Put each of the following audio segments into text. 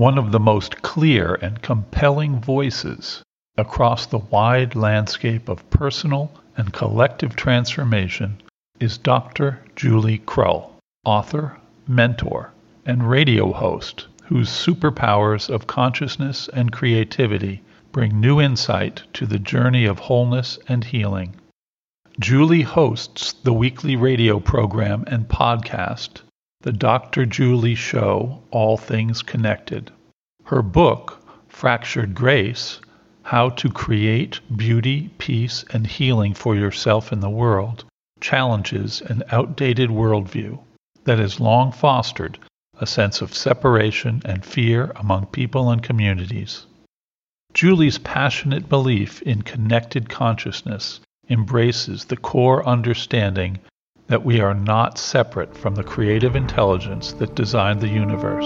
One of the most clear and compelling voices across the wide landscape of personal and collective transformation is Dr. Julie Krull, author, mentor, and radio host whose superpowers of consciousness and creativity bring new insight to the journey of wholeness and healing. Julie hosts the weekly radio program and podcast, The Dr. Julie Show All Things Connected. Her book, Fractured Grace How to Create Beauty, Peace, and Healing for Yourself and the World, challenges an outdated worldview that has long fostered a sense of separation and fear among people and communities. Julie's passionate belief in connected consciousness embraces the core understanding that we are not separate from the creative intelligence that designed the universe.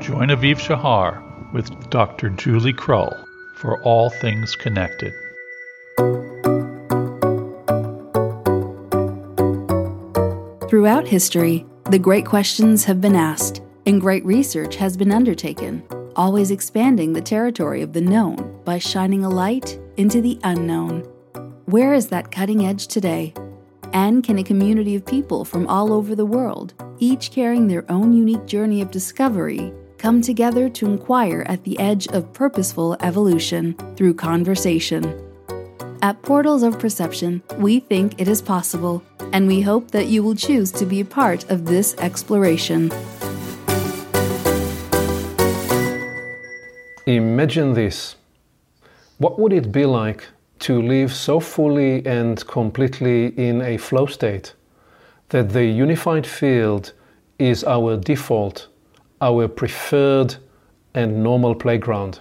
Join Aviv Shahar with Dr. Julie Krull for All Things Connected. Throughout history, the great questions have been asked, and great research has been undertaken, always expanding the territory of the known by shining a light into the unknown. Where is that cutting edge today? And can a community of people from all over the world, each carrying their own unique journey of discovery, come together to inquire at the edge of purposeful evolution through conversation? At Portals of Perception, we think it is possible and we hope that you will choose to be a part of this exploration. Imagine this. What would it be like to live so fully and completely in a flow state that the unified field is our default, our preferred and normal playground?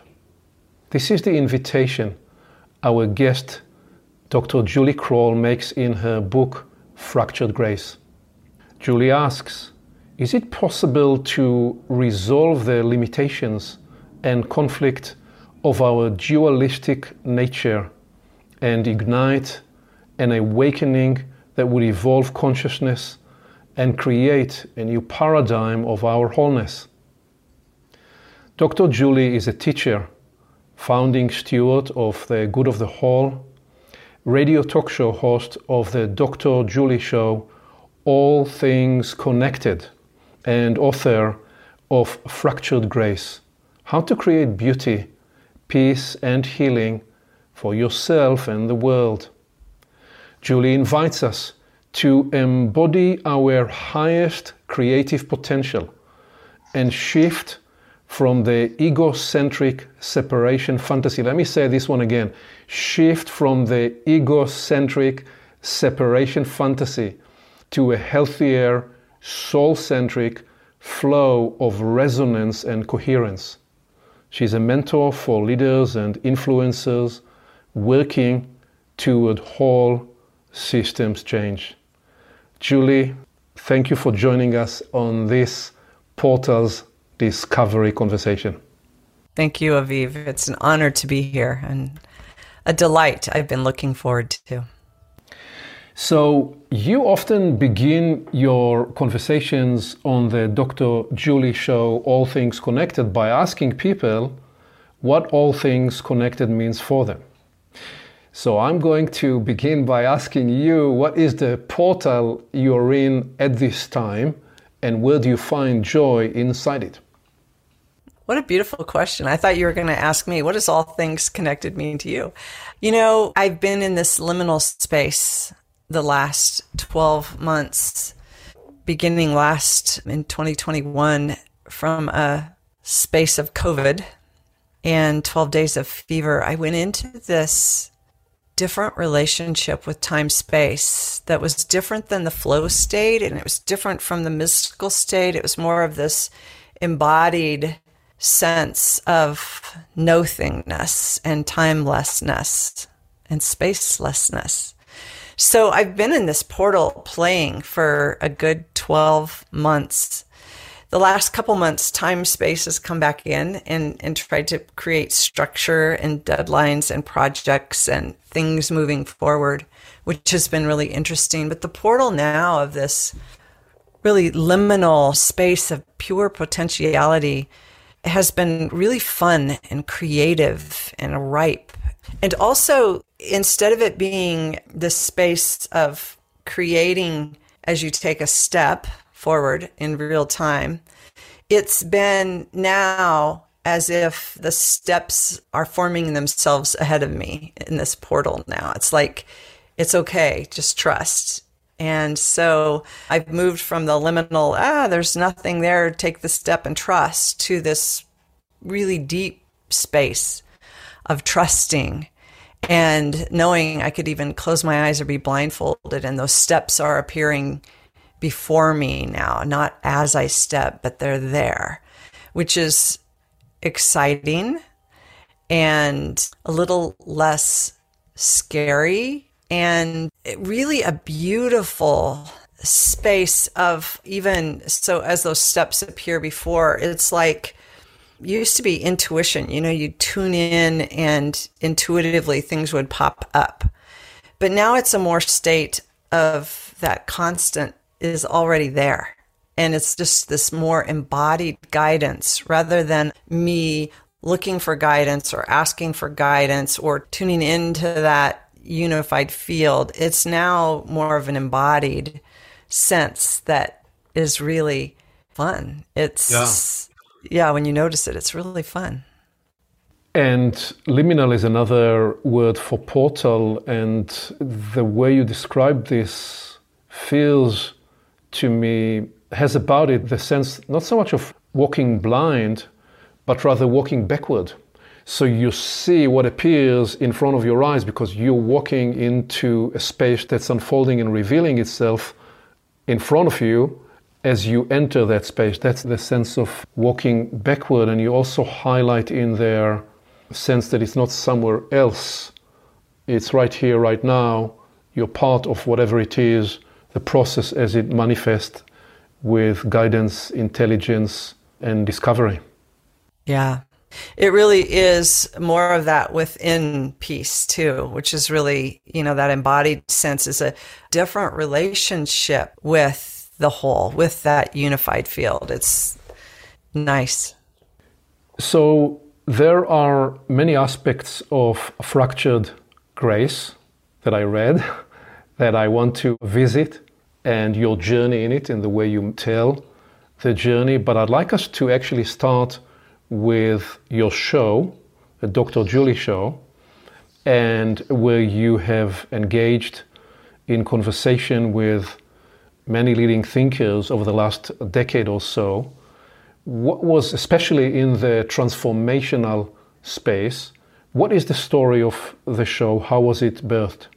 This is the invitation our guest, Dr. Julie Krull, makes in her book fractured grace. Julie asks Is it possible to resolve the limitations and conflict of our dualistic nature and ignite an awakening that would evolve consciousness and create a new paradigm of our wholeness? Dr. Julie is a teacher, founding steward of the Good of the Whole radio talk show host of the Dr. Julie Show, All Things Connected, and author of Fractured Grace How to Create Beauty, Peace, and Healing for Yourself and the World. Julie invites us to embody our highest creative potential and shift from the egocentric separation fantasy. Let me say this one again shift from the egocentric separation fantasy to a healthier, soul centric flow of resonance and coherence. She's a mentor for leaders and influencers working toward whole systems change. Julie, thank you for joining us on this Portals Discovery conversation. Thank you, Aviv. It's an honor to be here and a delight I've been looking forward to. So, you often begin your conversations on the Dr. Julie show, All Things Connected, by asking people what All Things Connected means for them. So, I'm going to begin by asking you what is the portal you're in at this time and where do you find joy inside it? What a beautiful question. I thought you were going to ask me, what does all things connected mean to you? You know, I've been in this liminal space the last 12 months, beginning last in 2021 from a space of COVID and 12 days of fever. I went into this different relationship with time space that was different than the flow state and it was different from the mystical state. It was more of this embodied sense of nothingness and timelessness and spacelessness. So I've been in this portal playing for a good 12 months. The last couple months, time space has come back in and, and tried to create structure and deadlines and projects and things moving forward, which has been really interesting. But the portal now of this really liminal space of pure potentiality has been really fun and creative and ripe. And also, instead of it being this space of creating as you take a step forward in real time, it's been now as if the steps are forming themselves ahead of me in this portal now. It's like, it's okay, just trust. And so I've moved from the liminal, ah, there's nothing there, take the step and trust, to this really deep space of trusting and knowing I could even close my eyes or be blindfolded, and those steps are appearing before me now, not as I step, but they're there, which is exciting and a little less scary and really a beautiful space of even so as those steps appear before it's like used to be intuition you know you tune in and intuitively things would pop up. But now it's a more state of that constant is already there and it's just this more embodied guidance rather than me looking for guidance or asking for guidance or tuning into that unified field, it's now more of an embodied sense that is really fun. It's yeah. yeah, when you notice it, it's really fun. And liminal is another word for portal, and the way you describe this feels to me has about it the sense not so much of walking blind, but rather walking backward. So you see what appears in front of your eyes because you're walking into a space that's unfolding and revealing itself in front of you as you enter that space. That's the sense of walking backward. And you also highlight in there a sense that it's not somewhere else. It's right here, right now. You're part of whatever it is, the process as it manifests with guidance, intelligence, and discovery. Yeah, it really is more of that within peace too, which is really, you know, that embodied sense is a different relationship with the whole, with that unified field. It's nice. So there are many aspects of fractured grace that I read that I want to visit and your journey in it and the way you tell the journey. But I'd like us to actually start with your show, the Dr. Julie show, and where you have engaged in conversation with many leading thinkers over the last decade or so. What was, especially in the transformational space, what is the story of the show? How was it birthed?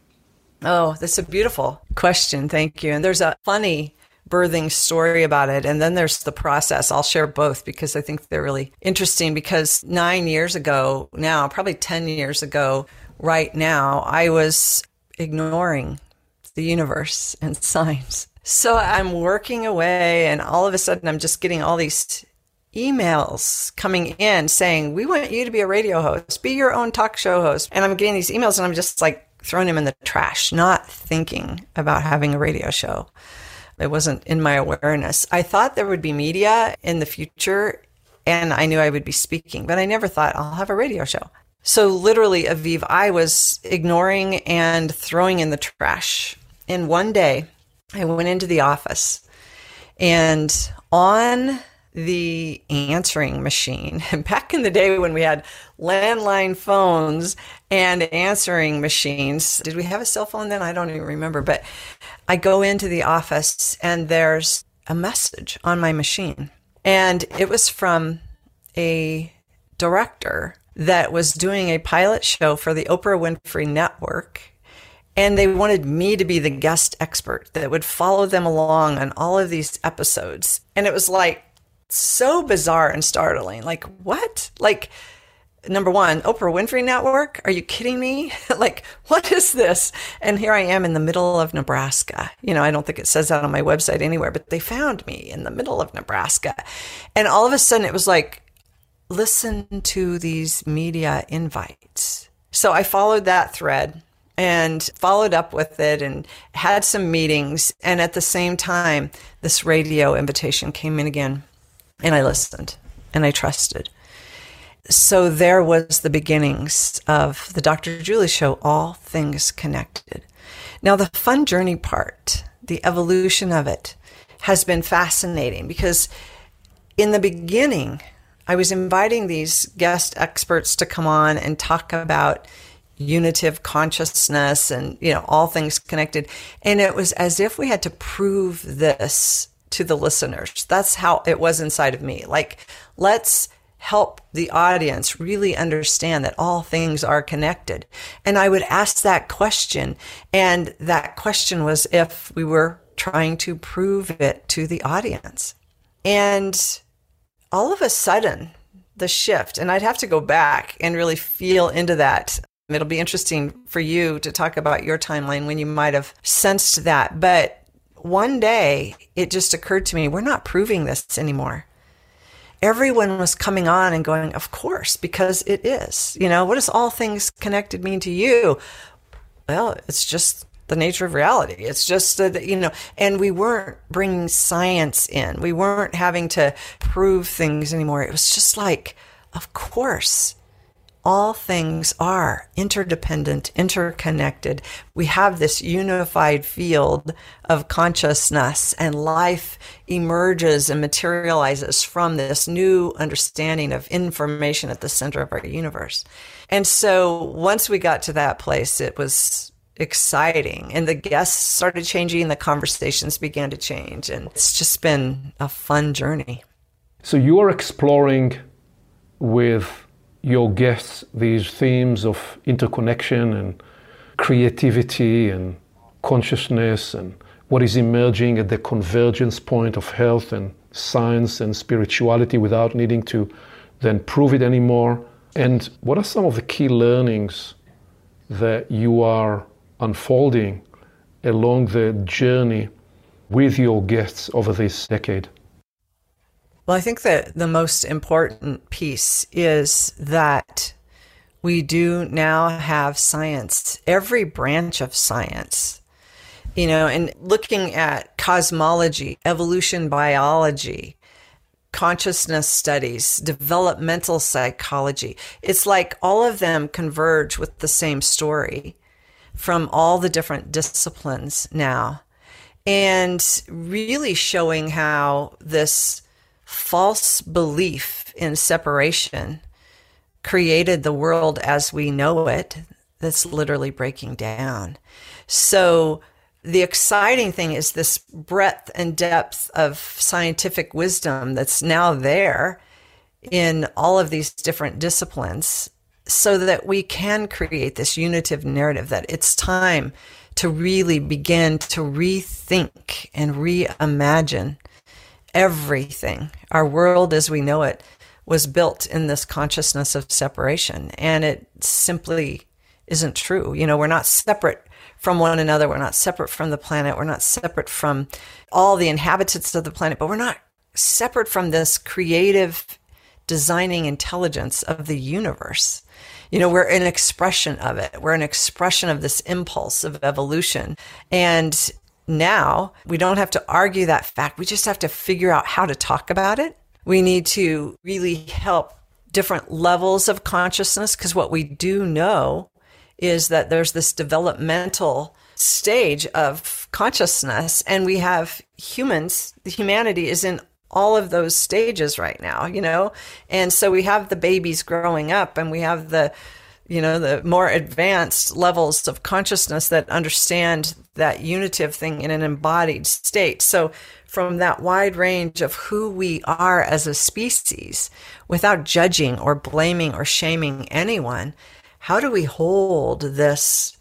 Oh, that's a beautiful question. Thank you. And there's a funny birthing story about it. And then there's the process. I'll share both because I think they're really interesting. Because nine years ago, now, probably 10 years ago, right now, I was ignoring the universe and signs. So I'm working away, and all of a sudden, I'm just getting all these emails coming in saying, We want you to be a radio host, be your own talk show host. And I'm getting these emails, and I'm just like throwing him in the trash, not thinking about having a radio show. It wasn't in my awareness. I thought there would be media in the future and I knew I would be speaking, but I never thought I'll have a radio show. So literally, Aviv, I was ignoring and throwing in the trash. And one day I went into the office and on the answering machine. Back in the day when we had landline phones and answering machines, did we have a cell phone then? I don't even remember. But I go into the office and there's a message on my machine. And it was from a director that was doing a pilot show for the Oprah Winfrey Network. And they wanted me to be the guest expert that would follow them along on all of these episodes. And it was like, so bizarre and startling. Like, what? Like, number one, Oprah Winfrey Network? Are you kidding me? like, what is this? And here I am in the middle of Nebraska. You know, I don't think it says that on my website anywhere, but they found me in the middle of Nebraska. And all of a sudden it was like, listen to these media invites. So I followed that thread and followed up with it and had some meetings. And at the same time, this radio invitation came in again. And I listened and I trusted. so there was the beginnings of the Dr. Julie show, all things connected. Now, the fun journey part, the evolution of it, has been fascinating because in the beginning, I was inviting these guest experts to come on and talk about unitive consciousness and, you know, all things connected. And it was as if we had to prove this to the listeners. That's how it was inside of me. Like, let's help the audience really understand that all things are connected. And I would ask that question. And that question was if we were trying to prove it to the audience. And all of a sudden, the shift, and I'd have to go back and really feel into that. It'll be interesting for you to talk about your timeline when you might have sensed that. But one day it just occurred to me we're not proving this anymore. Everyone was coming on and going, Of course, because it is. You know, what does all things connected mean to you? Well, it's just the nature of reality. It's just that, you know, and we weren't bringing science in. We weren't having to prove things anymore. It was just like, of course, all things are interdependent, interconnected. We have this unified field of consciousness, and life emerges and materializes from this new understanding of information at the center of our universe. And so once we got to that place, it was exciting. And the guests started changing, the conversations began to change. And it's just been a fun journey. So you are exploring with your guests these themes of interconnection and creativity and consciousness and what is emerging at the convergence point of health and science and spirituality without needing to then prove it anymore. And what are some of the key learnings that you are unfolding along the journey with your guests over this decade? Well, I think that the most important piece is that we do now have science, every branch of science, you know, and looking at cosmology, evolution biology, consciousness studies, developmental psychology. It's like all of them converge with the same story from all the different disciplines now and really showing how this false belief in separation created the world as we know it that's literally breaking down. So the exciting thing is this breadth and depth of scientific wisdom that's now there in all of these different disciplines so that we can create this unitive narrative that it's time to really begin to rethink and reimagine everything. Our world as we know it was built in this consciousness of separation, and it simply isn't true. You know, we're not separate from one another. We're not separate from the planet. We're not separate from all the inhabitants of the planet, but we're not separate from this creative designing intelligence of the universe. You know, we're an expression of it. We're an expression of this impulse of evolution. And now we don't have to argue that fact. We just have to figure out how to talk about it. We need to really help different levels of consciousness because what we do know is that there's this developmental stage of consciousness and we have humans, the humanity is in all of those stages right now, you know? And so we have the babies growing up and we have the, you know, the more advanced levels of consciousness that understand that unitive thing in an embodied state. So from that wide range of who we are as a species without judging or blaming or shaming anyone, how do we hold this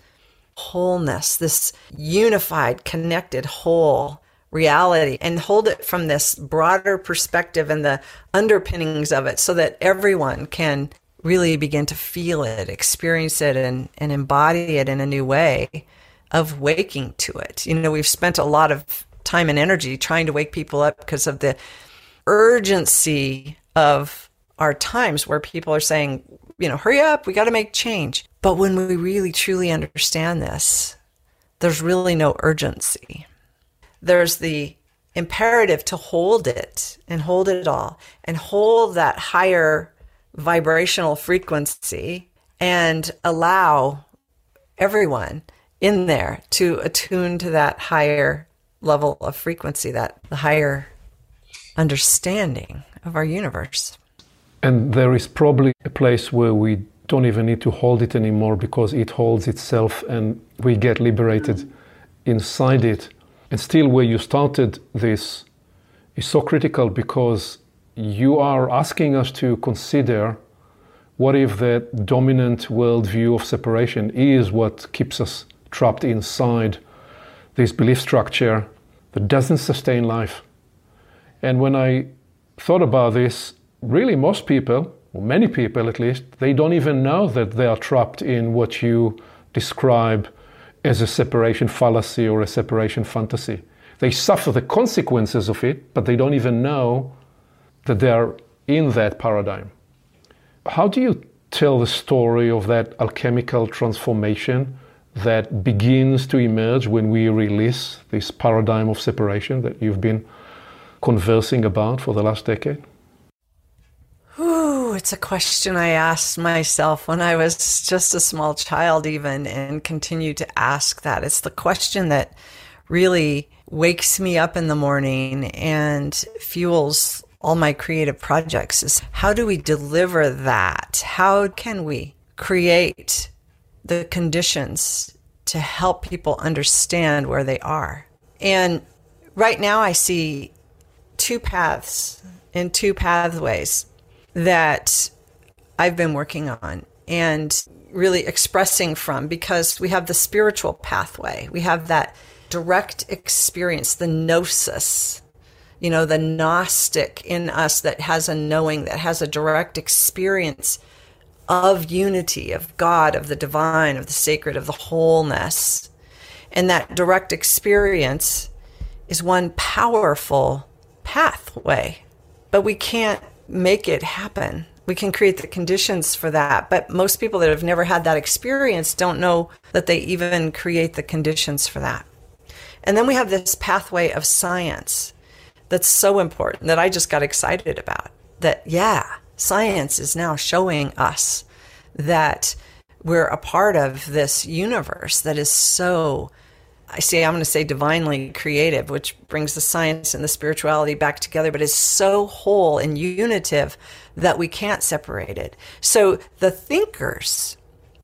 wholeness, this unified, connected whole reality and hold it from this broader perspective and the underpinnings of it so that everyone can really begin to feel it, experience it, and, and embody it in a new way of waking to it. You know, we've spent a lot of time and energy trying to wake people up because of the urgency of our times where people are saying, you know, hurry up, we got to make change. But when we really truly understand this, there's really no urgency there's the imperative to hold it and hold it all and hold that higher vibrational frequency and allow everyone in there to attune to that higher level of frequency, that the higher understanding of our universe. And there is probably a place where we don't even need to hold it anymore because it holds itself and we get liberated inside it. And still, where you started this is so critical because you are asking us to consider what if the dominant worldview of separation is what keeps us trapped inside this belief structure that doesn't sustain life. And when I thought about this, really most people, or many people at least, they don't even know that they are trapped in what you describe as a separation fallacy or a separation fantasy. They suffer the consequences of it, but they don't even know that they are in that paradigm. How do you tell the story of that alchemical transformation that begins to emerge when we release this paradigm of separation that you've been conversing about for the last decade? Ooh, it's a question I asked myself when I was just a small child, even, and continue to ask that. It's the question that really wakes me up in the morning and fuels all my creative projects is how do we deliver that? How can we create the conditions to help people understand where they are? And right now I see two paths in two pathways that I've been working on and really expressing from because we have the spiritual pathway. We have that direct experience, the gnosis, you know, the Gnostic in us that has a knowing, that has a direct experience of unity, of God, of the divine, of the sacred, of the wholeness. And that direct experience is one powerful pathway, but we can't make it happen. We can create the conditions for that. But most people that have never had that experience don't know that they even create the conditions for that. And then we have this pathway of science that's so important that I just got excited about. That, yeah, science is now showing us that we're a part of this universe that is so, I say, I'm going to say divinely creative, which brings the science and the spirituality back together, but is so whole and unitive that we can't separate it. So the thinkers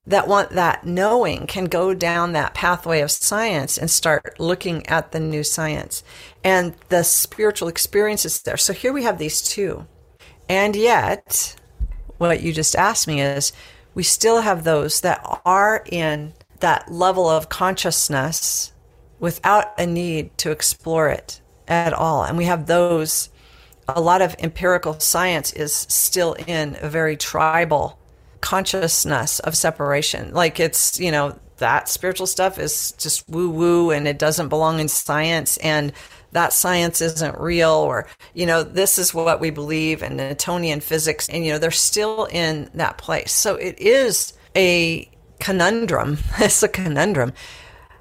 that want that knowing can go down that pathway of science and start looking at the new science and the spiritual experiences there. So here we have these two. And yet, what you just asked me is we still have those that are in that level of consciousness without a need to explore it at all. And we have those, a lot of empirical science is still in a very tribal consciousness of separation. Like it's, you know, that spiritual stuff is just woo woo and it doesn't belong in science and that science isn't real or, you know, this is what we believe in Newtonian physics. And, you know, they're still in that place. So it is a conundrum. It's a conundrum.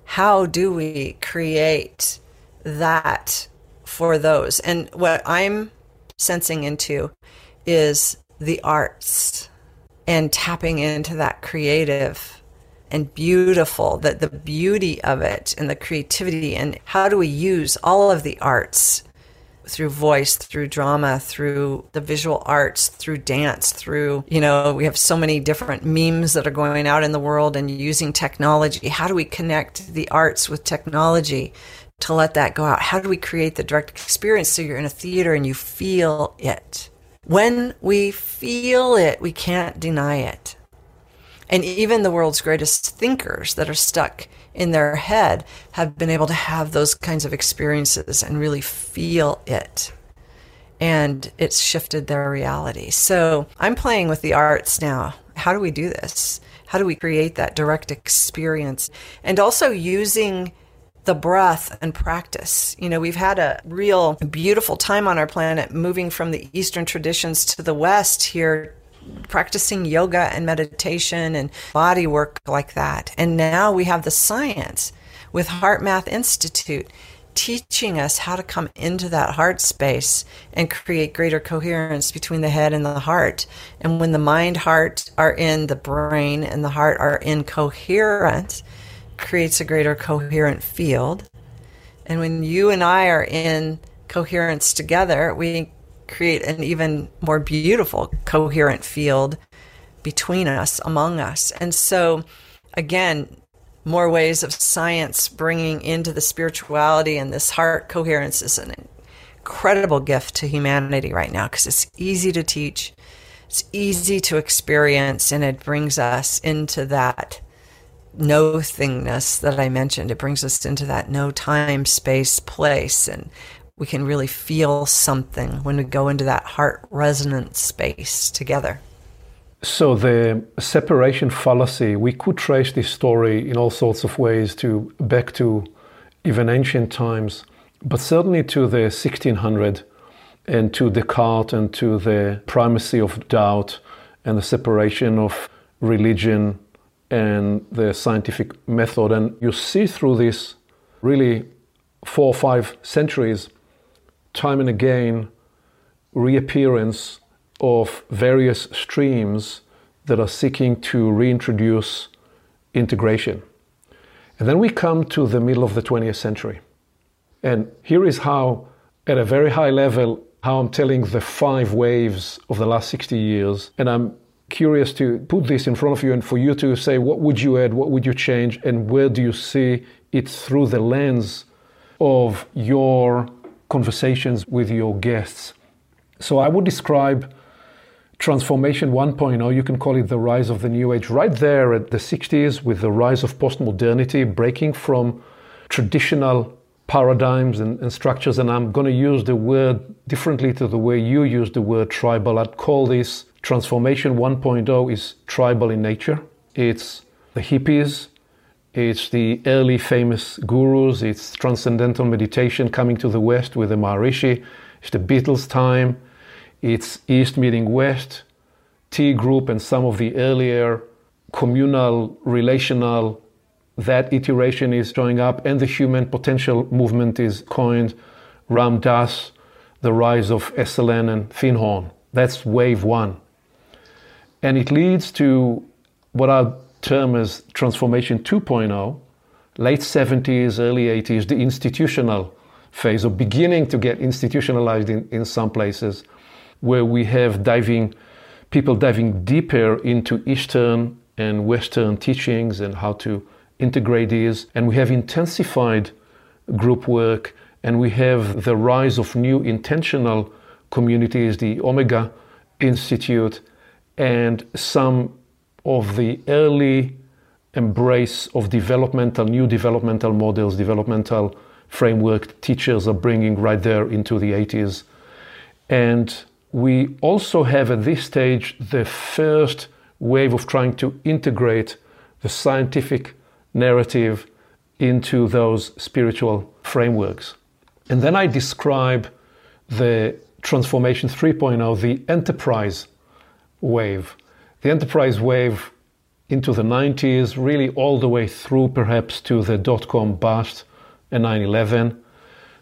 How do we create that for those? And what I'm sensing into is the arts and tapping into that creative and beautiful that the beauty of it and the creativity and how do we use all of the arts through voice through drama through the visual arts through dance through you know we have so many different memes that are going out in the world and using technology. How do we connect the arts with technology to let that go out? How do we create the direct experience so you're in a theater and you feel it when we feel it, we can't deny it. And even the world's greatest thinkers that are stuck in their head have been able to have those kinds of experiences and really feel it. And it's shifted their reality. So I'm playing with the arts now. How do we do this? How do we create that direct experience? And also using the breath and practice. You know, we've had a real beautiful time on our planet moving from the Eastern traditions to the West here, practicing yoga and meditation and body work like that. And now we have the science with HeartMath Institute teaching us how to come into that heart space and create greater coherence between the head and the heart. And when the mind, heart are in the brain and the heart are in coherence, creates a greater coherent field. And when you and I are in coherence together, we create an even more beautiful coherent field between us, among us. And so, again, more ways of science bringing into the spirituality and this heart coherence is an incredible gift to humanity right now because it's easy to teach, it's easy to experience, and it brings us into that no thingness that I mentioned. It brings us into that no time, space, place. And we can really feel something when we go into that heart resonance space together. So the separation fallacy, we could trace this story in all sorts of ways to back to even ancient times, but certainly to the 1600 and to Descartes and to the primacy of doubt and the separation of religion and the scientific method. And you see through this really four or five centuries, time and again, reappearance of various streams that are seeking to reintroduce integration. And then we come to the middle of the 20th century. And here is how, at a very high level, how I'm telling the five waves of the last 60 years. And I'm curious to put this in front of you and for you to say what would you add, what would you change, and where do you see it through the lens of your conversations with your guests. So I would describe Transformation 1.0, you can call it the rise of the New Age, right there at the 60s with the rise of postmodernity, breaking from traditional paradigms and, and structures. And I'm going to use the word differently to the way you use the word tribal. I'd call this Transformation 1.0 is tribal in nature. It's the hippies, it's the early famous gurus, it's transcendental meditation coming to the West with the Maharishi, it's the Beatles' time, it's East meeting West, T group, and some of the earlier communal, relational, that iteration is showing up, and the human potential movement is coined, Ram Dass, the rise of Esalen and Findhorn. That's wave one. And it leads to what I term as Transformation 2.0, late 70s, early 80s, the institutional phase, or beginning to get institutionalized in, in some places, where we have diving, people diving deeper into Eastern and Western teachings and how to integrate these. And we have intensified group work, and we have the rise of new intentional communities, the Omega Institute, and some of the early embrace of developmental, new developmental models, developmental framework teachers are bringing right there into the 80s. And we also have at this stage the first wave of trying to integrate the scientific narrative into those spiritual frameworks. And then I describe the transformation 3.0, the enterprise wave. The enterprise wave into the 90s, really all the way through perhaps to the dot com bust and 9 11,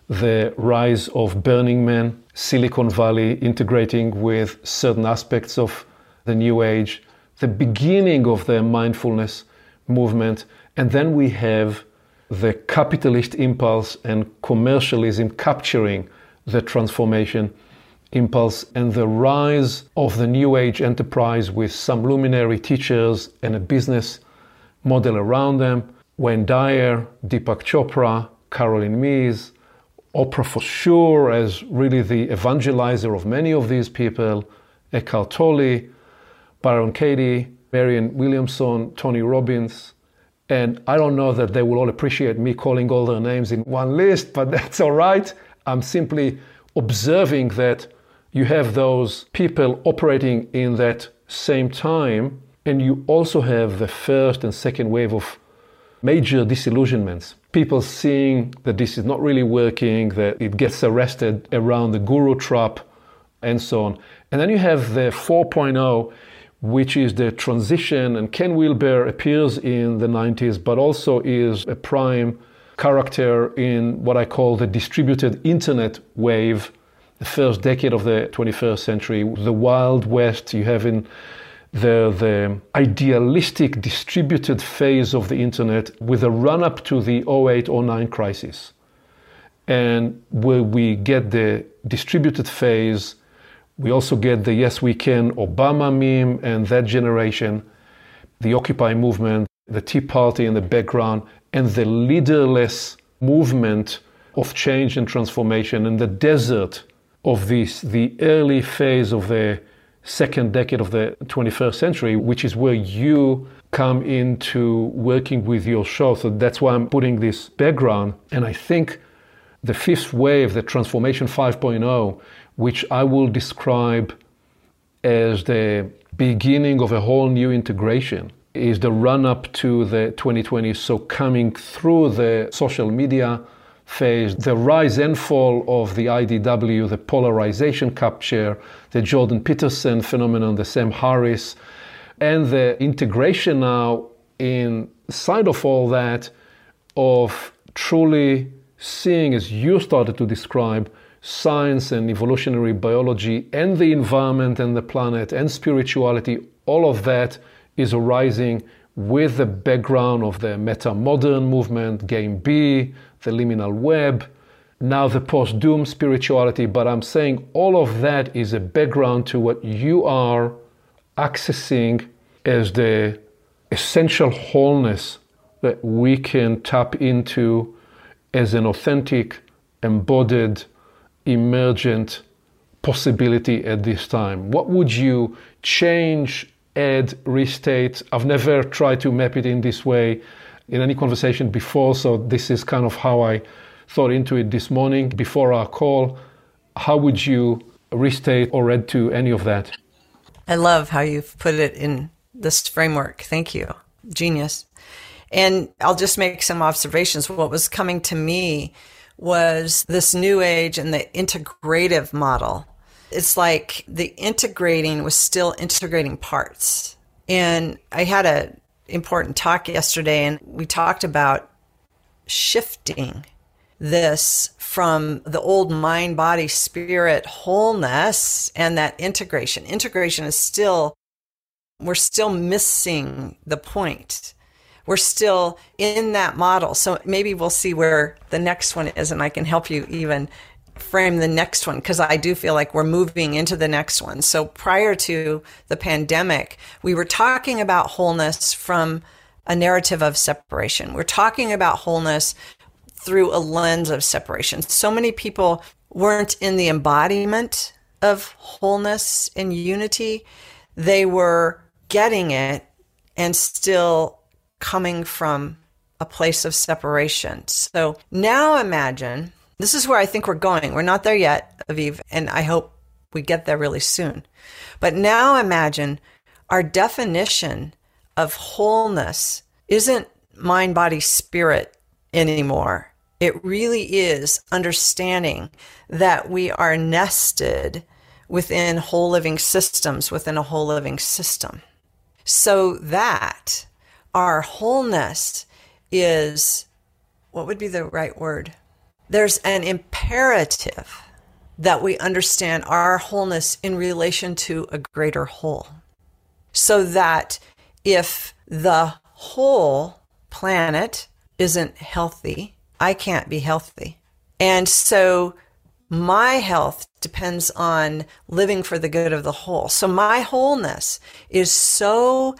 the rise of Burning Man, Silicon Valley integrating with certain aspects of the New Age, the beginning of the mindfulness movement, and then we have the capitalist impulse and commercialism capturing the transformation impulse and the rise of the New Age enterprise with some luminary teachers and a business model around them. Wayne Dyer, Deepak Chopra, Caroline Myss, Oprah for sure as really the evangelizer of many of these people, Eckhart Tolle, Byron Katie, Marianne Williamson, Tony Robbins. And I don't know that they will all appreciate me calling all their names in one list, but that's all right. I'm simply observing that you have those people operating in that same time, and you also have the first and second wave of major disillusionments. People seeing that this is not really working, that it gets arrested around the guru trap, and so on. And then you have the 4.0, which is the transition, and Ken Wilber appears in the 90s, but also is a prime character in what I call the distributed internet wave, the first decade of the 21st century, the Wild West. You have in the, the idealistic distributed phase of the internet with a run up to the 08 09 crisis. And where we get the distributed phase, we also get the Yes We Can Obama meme and that generation, the Occupy movement, the Tea Party in the background, and the leaderless movement of change and transformation in the desert of this, the early phase of the second decade of the 21st century, which is where you come into working with your show. So that's why I'm putting this background. And I think the fifth wave, the Transformation 5.0, which I will describe as the beginning of a whole new integration, is the run up to the 2020s. So coming through the social media phase, the rise and fall of the IDW, the polarization capture, the Jordan Peterson phenomenon, the Sam Harris, and the integration now inside of all that of truly seeing, as you started to describe, science and evolutionary biology and the environment and the planet and spirituality, all of that is arising with the background of the meta modern movement, Game B, the liminal web, now the post doom spirituality. But I'm saying all of that is a background to what you are accessing as the essential wholeness that we can tap into as an authentic, embodied, emergent possibility at this time. What would you change add, restate. I've never tried to map it in this way in any conversation before, so this is kind of how I thought into it this morning before our call. How would you restate or add to any of that? I love how you've put it in this framework. Thank you. Genius. And I'll just make some observations. What was coming to me was this new age and the integrative model it's like the integrating was still integrating parts. And I had a important talk yesterday and we talked about shifting this from the old mind body spirit wholeness and that integration. Integration is still we're still missing the point. We're still in that model. So maybe we'll see where the next one is and i can help you even frame the next one because I do feel like we're moving into the next one. So prior to the pandemic, we were talking about wholeness from a narrative of separation. We're talking about wholeness through a lens of separation. So many people weren't in the embodiment of wholeness and unity. They were getting it and still coming from a place of separation. So now imagine this is where I think we're going. We're not there yet, Aviv, and I hope we get there really soon. But now imagine our definition of wholeness isn't mind, body, spirit anymore. It really is understanding that we are nested within whole living systems, within a whole living system. So that our wholeness is what would be the right word? There's an imperative that we understand our wholeness in relation to a greater whole. So that if the whole planet isn't healthy, I can't be healthy. And so my health depends on living for the good of the whole. So my wholeness is so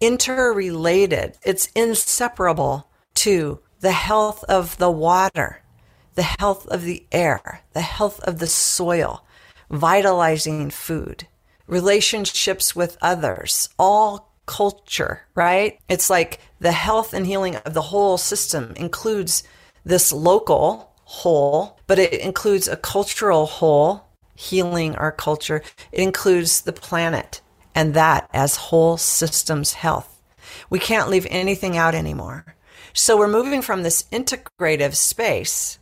interrelated, it's inseparable to the health of the water the health of the air, the health of the soil, vitalizing food, relationships with others, all culture, right? It's like the health and healing of the whole system includes this local whole, but it includes a cultural whole, healing our culture. It includes the planet and that as whole systems health. We can't leave anything out anymore. So we're moving from this integrative space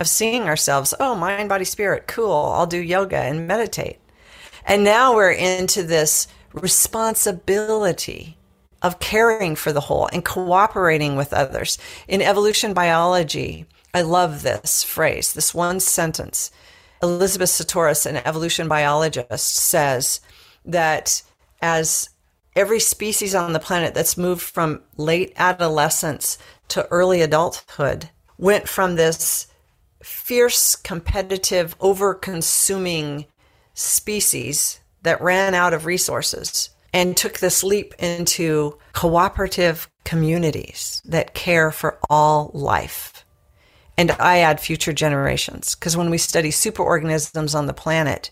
of seeing ourselves, oh, mind, body, spirit, cool, I'll do yoga and meditate. And now we're into this responsibility of caring for the whole and cooperating with others. In evolution biology, I love this phrase, this one sentence. Elizabeth Sahtouris, an evolution biologist, says that as every species on the planet that's moved from late adolescence to early adulthood went from this fierce, competitive, over consuming species that ran out of resources and took this leap into cooperative communities that care for all life. And I add future generations because when we study superorganisms on the planet,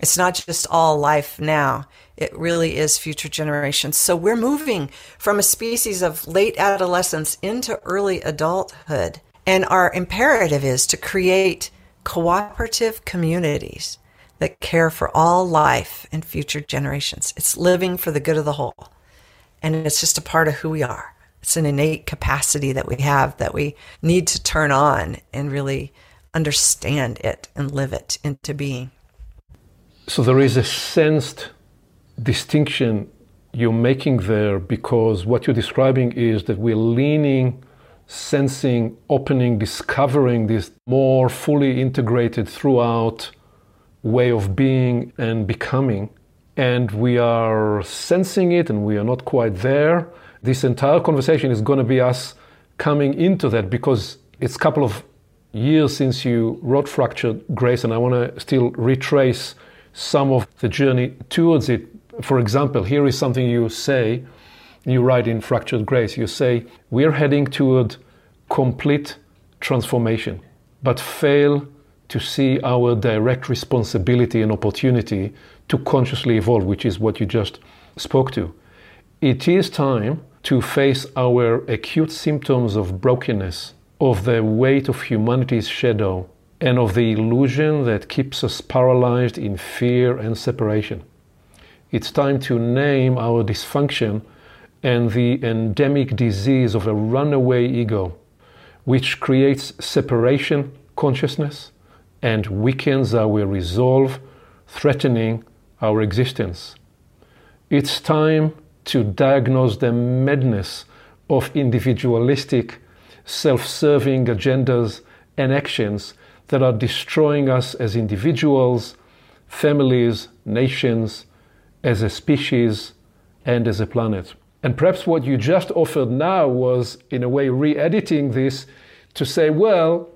it's not just all life now, it really is future generations. So we're moving from a species of late adolescence into early adulthood. And our imperative is to create cooperative communities that care for all life and future generations. It's living for the good of the whole. And it's just a part of who we are. It's an innate capacity that we have that we need to turn on and really understand it and live it into being. So there is a sensed distinction you're making there because what you're describing is that we're leaning, sensing, opening, discovering this more fully integrated throughout way of being and becoming. And we are sensing it and we are not quite there. This entire conversation is going to be us coming into that because it's a couple of years since you wrote Fractured Grace, and I want to still retrace some of the journey towards it. For example, here is something you say, you write in Fractured Grace, you say, We're heading toward complete transformation, but fail to see our direct responsibility and opportunity to consciously evolve, which is what you just spoke to. It is time to face our acute symptoms of brokenness, of the weight of humanity's shadow, and of the illusion that keeps us paralyzed in fear and separation. It's time to name our dysfunction and the endemic disease of a runaway ego, which creates separation consciousness and weakens our resolve, threatening our existence. It's time to diagnose the madness of individualistic, self serving agendas and actions that are destroying us as individuals, families, nations, as a species, and as a planet. And perhaps what you just offered now was, in a way, re editing this to say, well,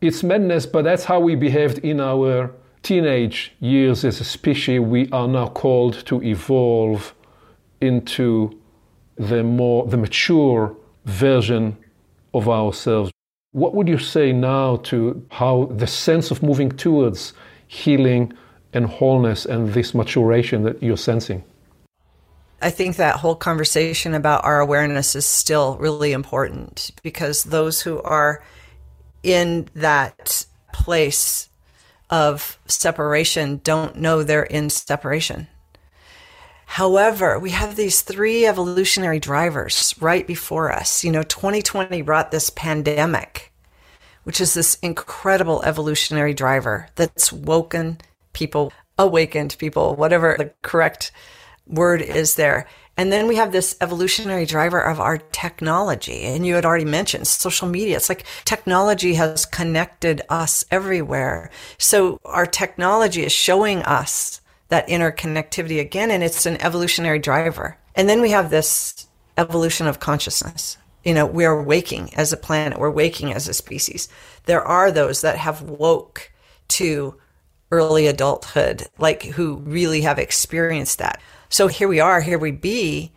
it's madness, but that's how we behaved in our teenage years as a species. We are now called to evolve into the more the mature version of ourselves. What would you say now to how the sense of moving towards healing and wholeness and this maturation that you're sensing? I think that whole conversation about our awareness is still really important because those who are in that place of separation don't know they're in separation. However, we have these three evolutionary drivers right before us. You know, 2020 brought this pandemic, which is this incredible evolutionary driver that's woken people, awakened people, whatever the correct word is there. And then we have this evolutionary driver of our technology. And you had already mentioned social media. It's like technology has connected us everywhere. So our technology is showing us that interconnectivity again, and it's an evolutionary driver. And then we have this evolution of consciousness. You know, we are waking as a planet, we're waking as a species. There are those that have woke to early adulthood, like who really have experienced that. So here we are, here we be.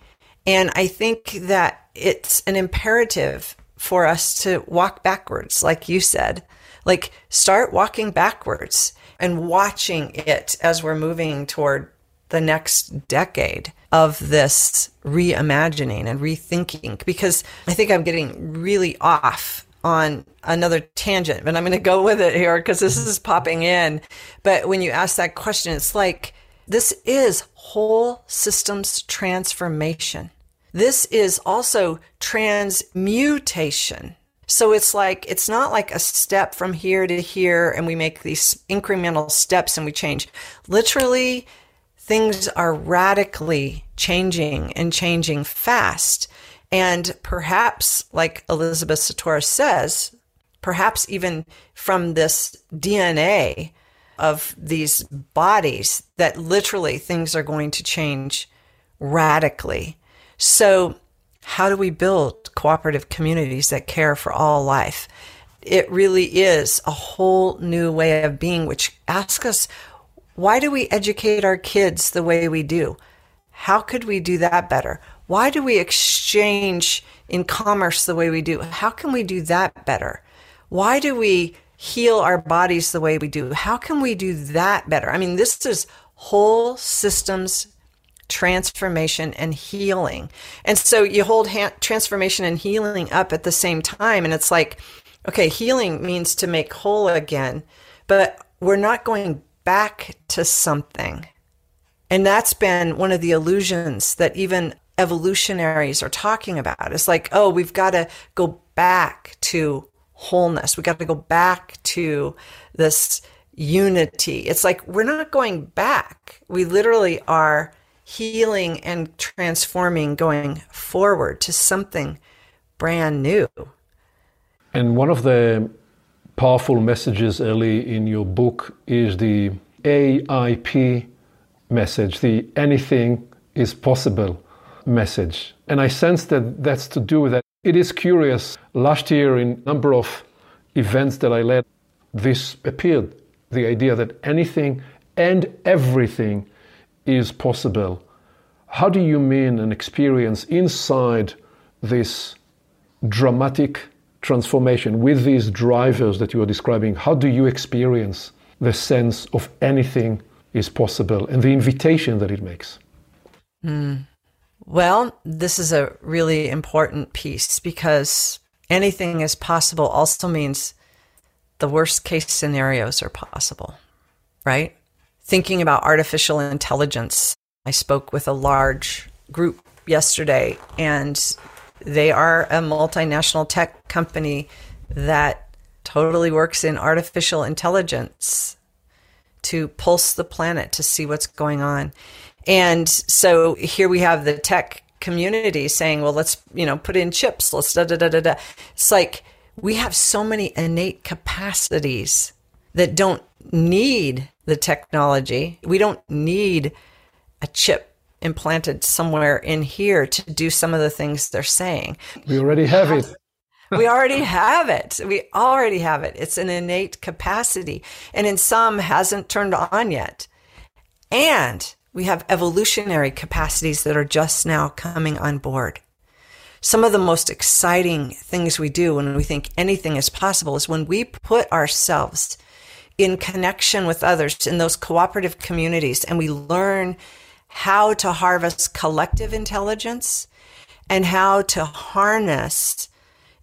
And I think that it's an imperative for us to walk backwards, like you said. Like start walking backwards and watching it as we're moving toward the next decade of this reimagining and rethinking because I think I'm getting really off on another tangent, but I'm going to go with it here because this is popping in. But when you ask that question, it's like this is whole systems transformation. This is also transmutation. So it's like, it's not like a step from here to here and we make these incremental steps and we change. Literally, things are radically changing and changing fast. And perhaps, like Elizabeth Sahtouris says, perhaps even from this DNA of these bodies, that literally things are going to change radically. So, how do we build cooperative communities that care for all life? It really is a whole new way of being, which asks us why do we educate our kids the way we do? How could we do that better? Why do we exchange in commerce the way we do? How can we do that better? Why do we heal our bodies the way we do? How can we do that better? I mean, this is whole systems transformation and healing. And so you hold transformation and healing up at the same time. And it's like, okay, healing means to make whole again, but we're not going back to something. And that's been one of the illusions that even evolutionaries are talking about. It's like, oh, we've got to go back to wholeness. We got to go back to this unity. It's like we're not going back. We literally are healing and transforming, going forward to something brand new. And one of the powerful messages early in your book is the AIP message, the anything is possible message. And I sense that that's to do with that. It is curious. Last year, in a number of events that I led, this appeared the idea that anything and everything is possible. How do you mean an experience inside this dramatic transformation with these drivers that you are describing? How do you experience the sense of anything is possible and the invitation that it makes? Mm. Well, this is a really important piece because anything is possible also means the worst case scenarios are possible, right? Thinking about artificial intelligence, I spoke with a large group yesterday and they are a multinational tech company that totally works in artificial intelligence to pulse the planet to see what's going on. And so here we have the tech community saying, well, let's, you know, put in chips. Let's da da da da da. It's like we have so many innate capacities that don't need the technology. We don't need a chip implanted somewhere in here to do some of the things they're saying. We already have it. we already have it. We already have it. It's an innate capacity. And in some hasn't turned on yet. And we have evolutionary capacities that are just now coming on board. Some of the most exciting things we do when we think anything is possible is when we put ourselves in connection with others in those cooperative communities and we learn how to harvest collective intelligence and how to harness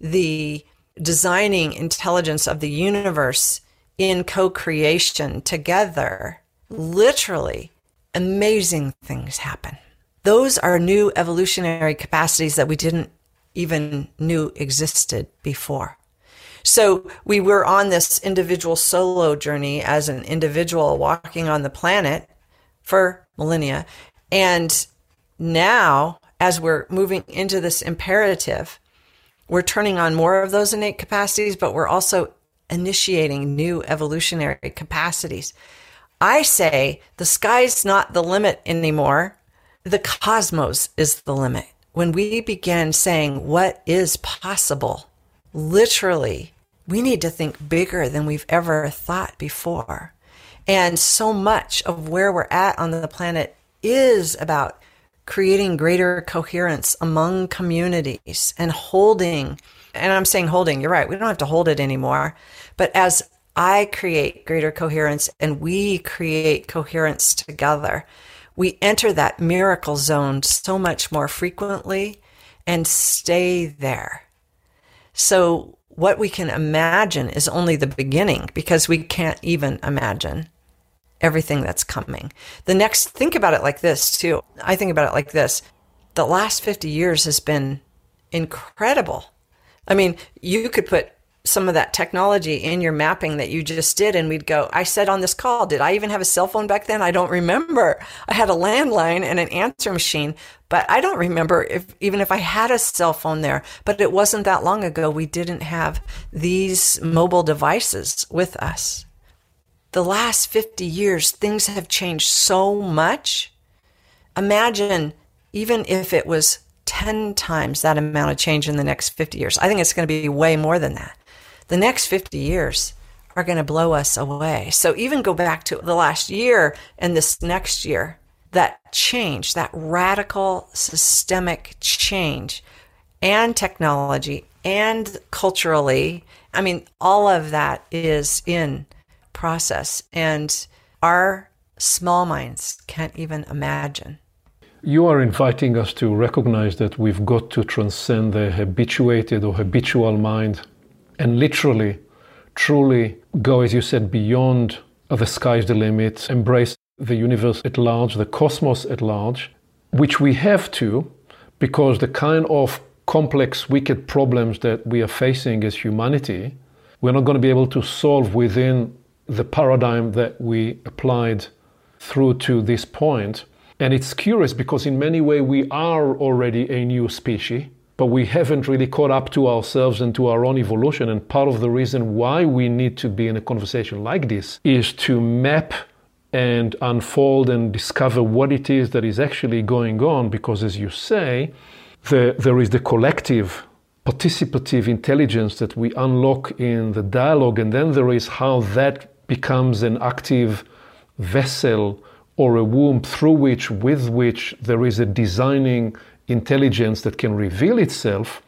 the designing intelligence of the universe in co-creation together, literally amazing things happen. Those are new evolutionary capacities that we didn't even knew existed before. So we were on this individual solo journey as an individual walking on the planet for millennia. And now, as we're moving into this imperative, we're turning on more of those innate capacities, but we're also initiating new evolutionary capacities. I say the sky's not the limit anymore. The cosmos is the limit. When we begin saying what is possible, literally, we need to think bigger than we've ever thought before. And so much of where we're at on the planet is about creating greater coherence among communities and holding, and I'm saying holding, you're right, we don't have to hold it anymore. But as I create greater coherence and we create coherence together, we enter that miracle zone so much more frequently and stay there. So, what we can imagine is only the beginning because we can't even imagine everything that's coming. The next, think about it like this too. I think about it like this. The last 50 years has been incredible. I mean, you could put some of that technology in your mapping that you just did and we'd go i said on this call did i even have a cell phone back then? I don't remember. I had a landline and an answer machine but i don't remember if even if i had a cell phone there. But it wasn't that long ago we didn't have these mobile devices with us. The last 50 years things have changed so much. Imagine even if it was 10 times that amount of change in the next 50 years. I think it's going to be way more than that. The next 50 years are going to blow us away. So even go back to the last year and this next year, that change, that radical systemic change and technology and culturally, I mean, all of that is in process and our small minds can't even imagine. You are inviting us to recognize that we've got to transcend the habituated or habitual mind and literally, truly go, as you said, beyond the sky's the limit, embrace the universe at large, the cosmos at large, which we have to because the kind of complex, wicked problems that we are facing as humanity, we're not going to be able to solve within the paradigm that we applied through to this point. and it's curious because in many ways we are already a new species, but we haven't really caught up to ourselves and to our own evolution. And part of the reason why we need to be in a conversation like this is to map and unfold and discover what it is that is actually going on. Because as you say, the, there is the collective participative intelligence that we unlock in the dialogue, and then there is how that becomes an active vessel or a womb through which, with which there is a designing intelligence that can reveal itself.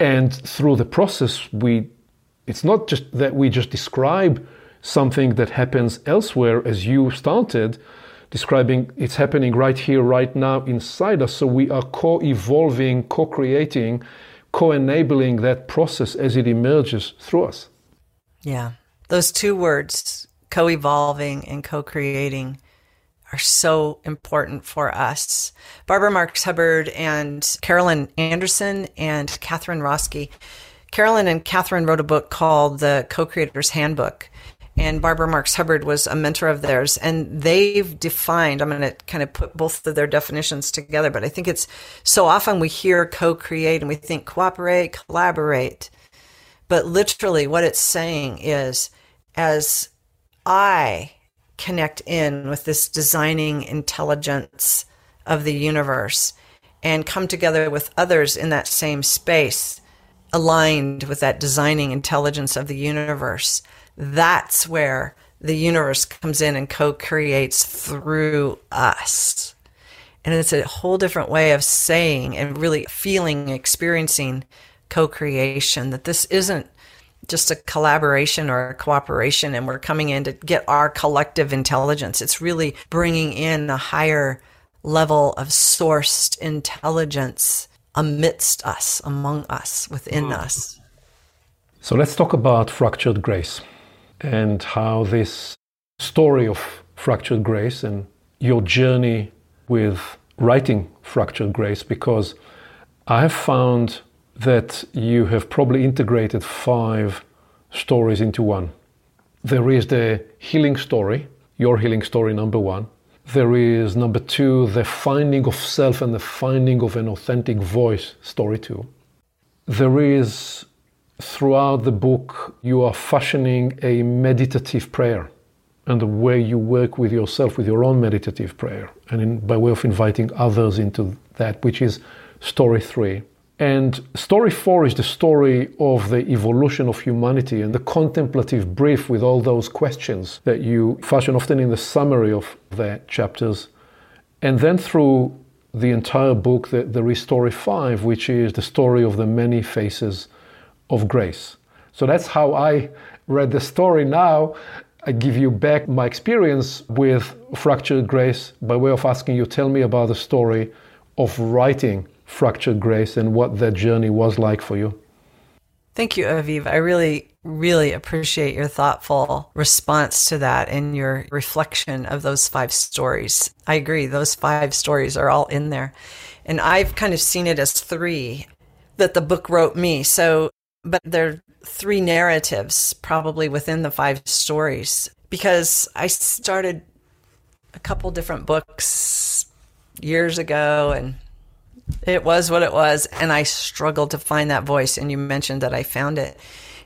And through the process, we, it's not just that we just describe something that happens elsewhere, as you started describing, it's happening right here, right now inside us. So we are co evolving, co creating, co enabling that process as it emerges through us. Yeah. Those two words, co evolving and co creating, are so important for us. Barbara Marx Hubbard and Carolyn Anderson and Catherine Roske. Carolyn and Catherine wrote a book called The Co Creator's Handbook. And Barbara Marx Hubbard was a mentor of theirs. And they've defined, I'm going to kind of put both of their definitions together, but I think it's so often we hear co create and we think cooperate, collaborate. But literally, what it's saying is as I connect in with this designing intelligence of the universe and come together with others in that same space, aligned with that designing intelligence of the universe. That's where the universe comes in and co creates through us. And it's a whole different way of saying and really feeling, experiencing co creation, that this isn't just a collaboration or a cooperation and we're coming in to get our collective intelligence. It's really bringing in a higher level of sourced intelligence amidst us, among us, within mm. us. So let's talk about fractured grace and how this story of fractured grace and your journey with writing fractured grace because I have found that you have probably integrated five stories into one. There is the healing story, your healing story, number one. There is number two, the finding of self and the finding of an authentic voice, story two. There is, throughout the book, you are fashioning a meditative prayer and the way you work with yourself with your own meditative prayer and in, by way of inviting others into that, which is story three. And story four is the story of the evolution of humanity and the contemplative brief with all those questions that you fashion often in the summary of the chapters. And then through the entire book, there is story five, which is the story of the many faces of grace. So that's how I read the story. Now I give you back my experience with fractured grace by way of asking you, tell me about the story of writing fractured grace and what that journey was like for you. Thank you, Aviv. I really, really appreciate your thoughtful response to that and your reflection of those five stories. I agree, those five stories are all in there. And I've kind of seen it as three that the book wrote me. So, but there are three narratives probably within the five stories because I started a couple different books years ago and it was what it was and I struggled to find that voice and you mentioned that I found it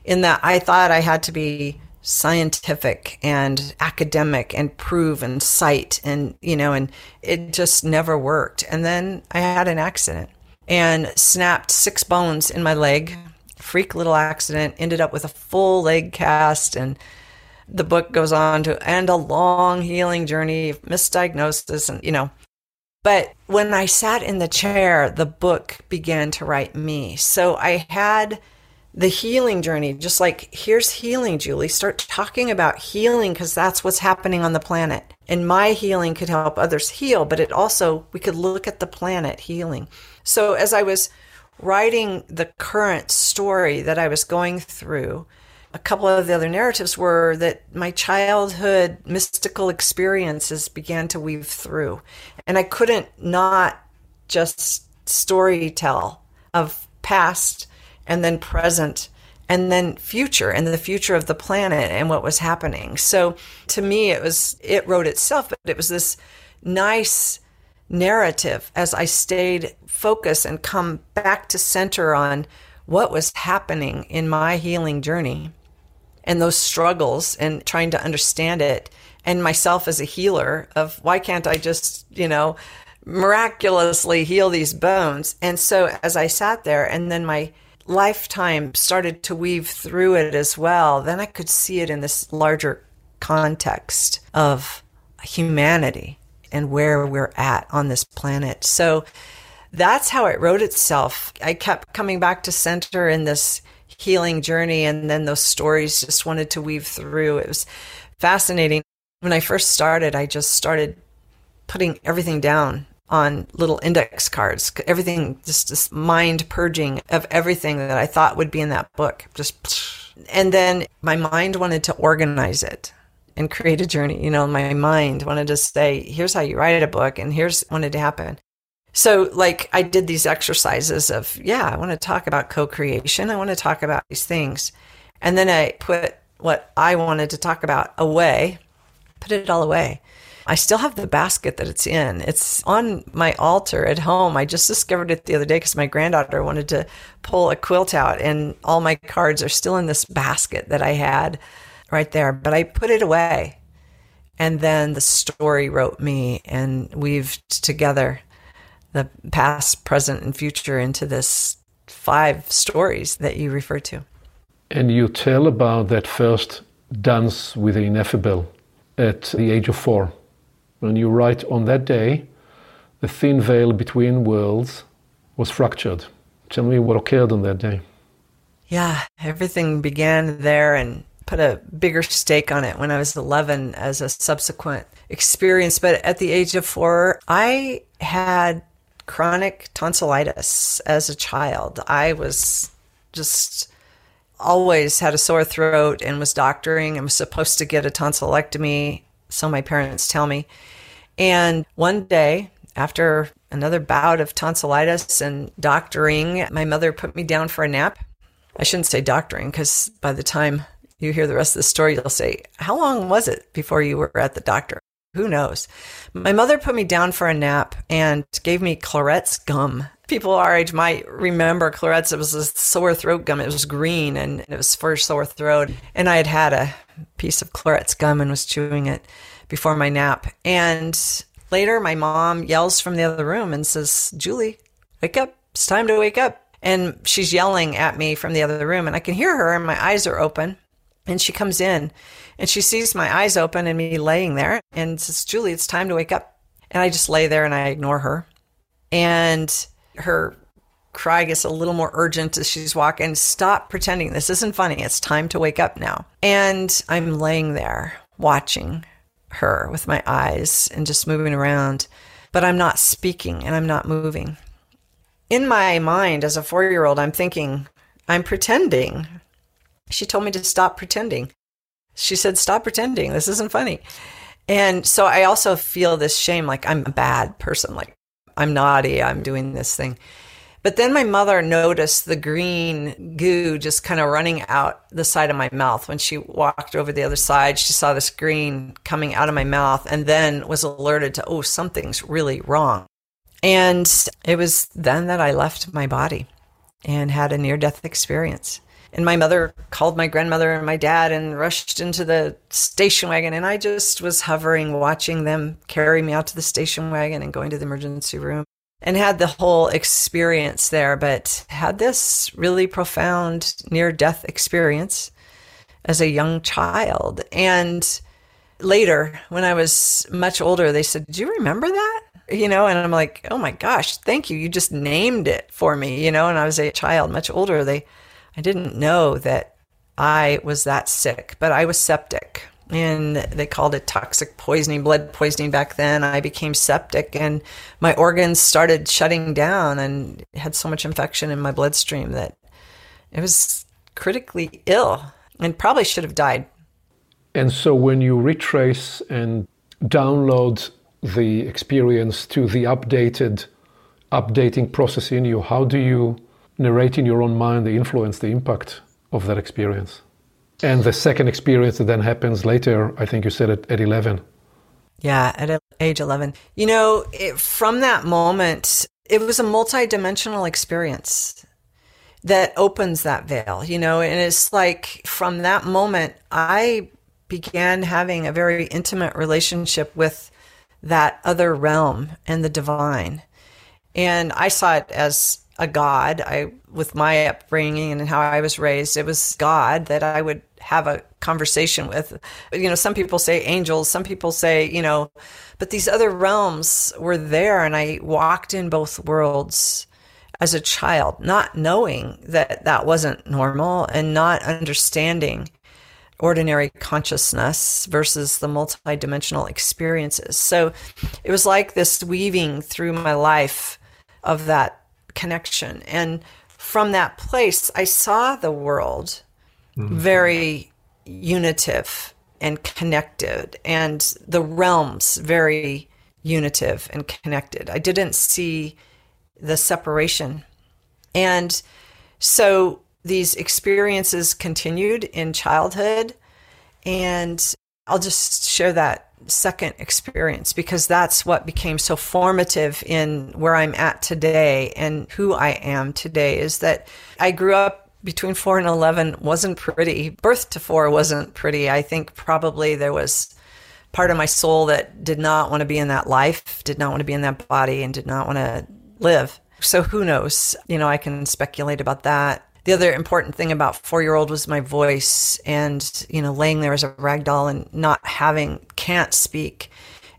in that I thought I had to be scientific and academic and prove and cite and you know and it just never worked. And then I had an accident and snapped six bones in my leg. Freak little accident ended up with a full leg cast and the book goes on to end a long healing journey misdiagnosis and you know but when I sat in the chair, the book began to write me. So I had the healing journey, just like, here's healing, Julie. Start talking about healing because that's what's happening on the planet. And my healing could help others heal, but it also, we could look at the planet healing. So as I was writing the current story that I was going through, a couple of the other narratives were that my childhood mystical experiences began to weave through. And I couldn't not just story tell of past and then present and then future and the future of the planet and what was happening. So to me, it was, it wrote itself, but it was this nice narrative as I stayed focused and come back to center on what was happening in my healing journey and those struggles and trying to understand it and myself as a healer of why can't I just, you know, miraculously heal these bones. And so as I sat there and then my lifetime started to weave through it as well, then I could see it in this larger context of humanity and where we're at on this planet. So that's how it wrote itself. I kept coming back to center in this healing journey. And then those stories just wanted to weave through. It was fascinating. When I first started, I just started putting everything down on little index cards, everything, just this mind purging of everything that I thought would be in that book. Just, and then my mind wanted to organize it and create a journey. You know, my mind wanted to say, here's how you write a book and here's what wanted to happen. So, like, I did these exercises of, yeah, I want to talk about co creation. I want to talk about these things. And then I put what I wanted to talk about away, put it all away. I still have the basket that it's in. It's on my altar at home. I just discovered it the other day because my granddaughter wanted to pull a quilt out, and all my cards are still in this basket that I had right there. But I put it away. And then the story wrote me and weaved together the past, present, and future into this five stories that you refer to. And you tell about that first dance with the ineffable at the age of four. And you write on that day, the thin veil between worlds was fractured. Tell me what occurred on that day. Yeah, everything began there and put a bigger stake on it when I was 11 as a subsequent experience. But at the age of four, I had chronic tonsillitis as a child. I was just always had a sore throat and was doctoring and was supposed to get a tonsillectomy, so my parents tell me. And one day, after another bout of tonsillitis and doctoring, my mother put me down for a nap. I shouldn't say doctoring because by the time you hear the rest of the story, you'll say, How long was it before you were at the doctor? Who knows? My mother put me down for a nap and gave me Clorets gum. People our age might remember Clorets. It was a sore throat gum. It was green and it was for sore throat. And I had had a piece of Clorets gum and was chewing it before my nap. And later, my mom yells from the other room and says, Julie, wake up. It's time to wake up. And she's yelling at me from the other room, and I can hear her, and my eyes are open. And she comes in and she sees my eyes open and me laying there and says, Julie, it's time to wake up. And I just lay there and I ignore her. And her cry gets a little more urgent as she's walking. Stop pretending. This isn't funny. It's time to wake up now. And I'm laying there watching her with my eyes and just moving around, but I'm not speaking and I'm not moving. In my mind, as a four year old, I'm thinking, I'm pretending. She told me to stop pretending. She said, Stop pretending. This isn't funny. And so I also feel this shame like I'm a bad person, like I'm naughty, I'm doing this thing. But then my mother noticed the green goo just kind of running out the side of my mouth. When she walked over the other side, she saw this green coming out of my mouth and then was alerted to, oh, something's really wrong. And it was then that I left my body and had a near death experience. And my mother called my grandmother and my dad and rushed into the station wagon. And I just was hovering, watching them carry me out to the station wagon and going to the emergency room and had the whole experience there, but had this really profound near death experience as a young child. And later, when I was much older, they said, Do you remember that? You know, and I'm like, Oh my gosh, thank you. You just named it for me, you know, and I was a child, much older. They, I didn't know that I was that sick, but I was septic and they called it toxic poisoning, blood poisoning back then. I became septic and my organs started shutting down and had so much infection in my bloodstream that it was critically ill and probably should have died. And so when you retrace and download the experience to the updated updating process in you, how do you narrate in your own mind the influence, the impact of that experience? And the second experience that then happens later, I think you said it at 11. Yeah, at age 11. You know, it, from that moment, it was a multidimensional experience that opens that veil, you know, and it's like from that moment, I began having a very intimate relationship with that other realm and the divine. And I saw it as a God. I, with my upbringing and how I was raised, it was God that I would have a conversation with. You know, some people say angels, some people say, you know, but these other realms were there, and I walked in both worlds as a child, not knowing that that wasn't normal and not understanding ordinary consciousness versus the multidimensional experiences. So it was like this weaving through my life of that connection. And from that place, I saw the world mm-hmm. very unitive and connected, and the realms very unitive and connected. I didn't see the separation. And so these experiences continued in childhood. And I'll just share that second experience because that's what became so formative in where I'm at today and who I am today is that I grew up between 4 and 11 wasn't pretty. Birth to 4 wasn't pretty. I think probably there was part of my soul that did not want to be in that life, did not want to be in that body and did not want to live. So who knows? You know, I can speculate about that the other important thing about four year old was my voice and, you know, laying there as a rag doll and not having, can't speak.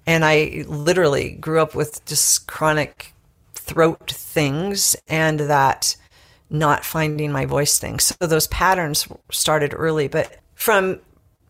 And I literally grew up with just chronic throat things and that not finding my voice thing. So those patterns started early. But from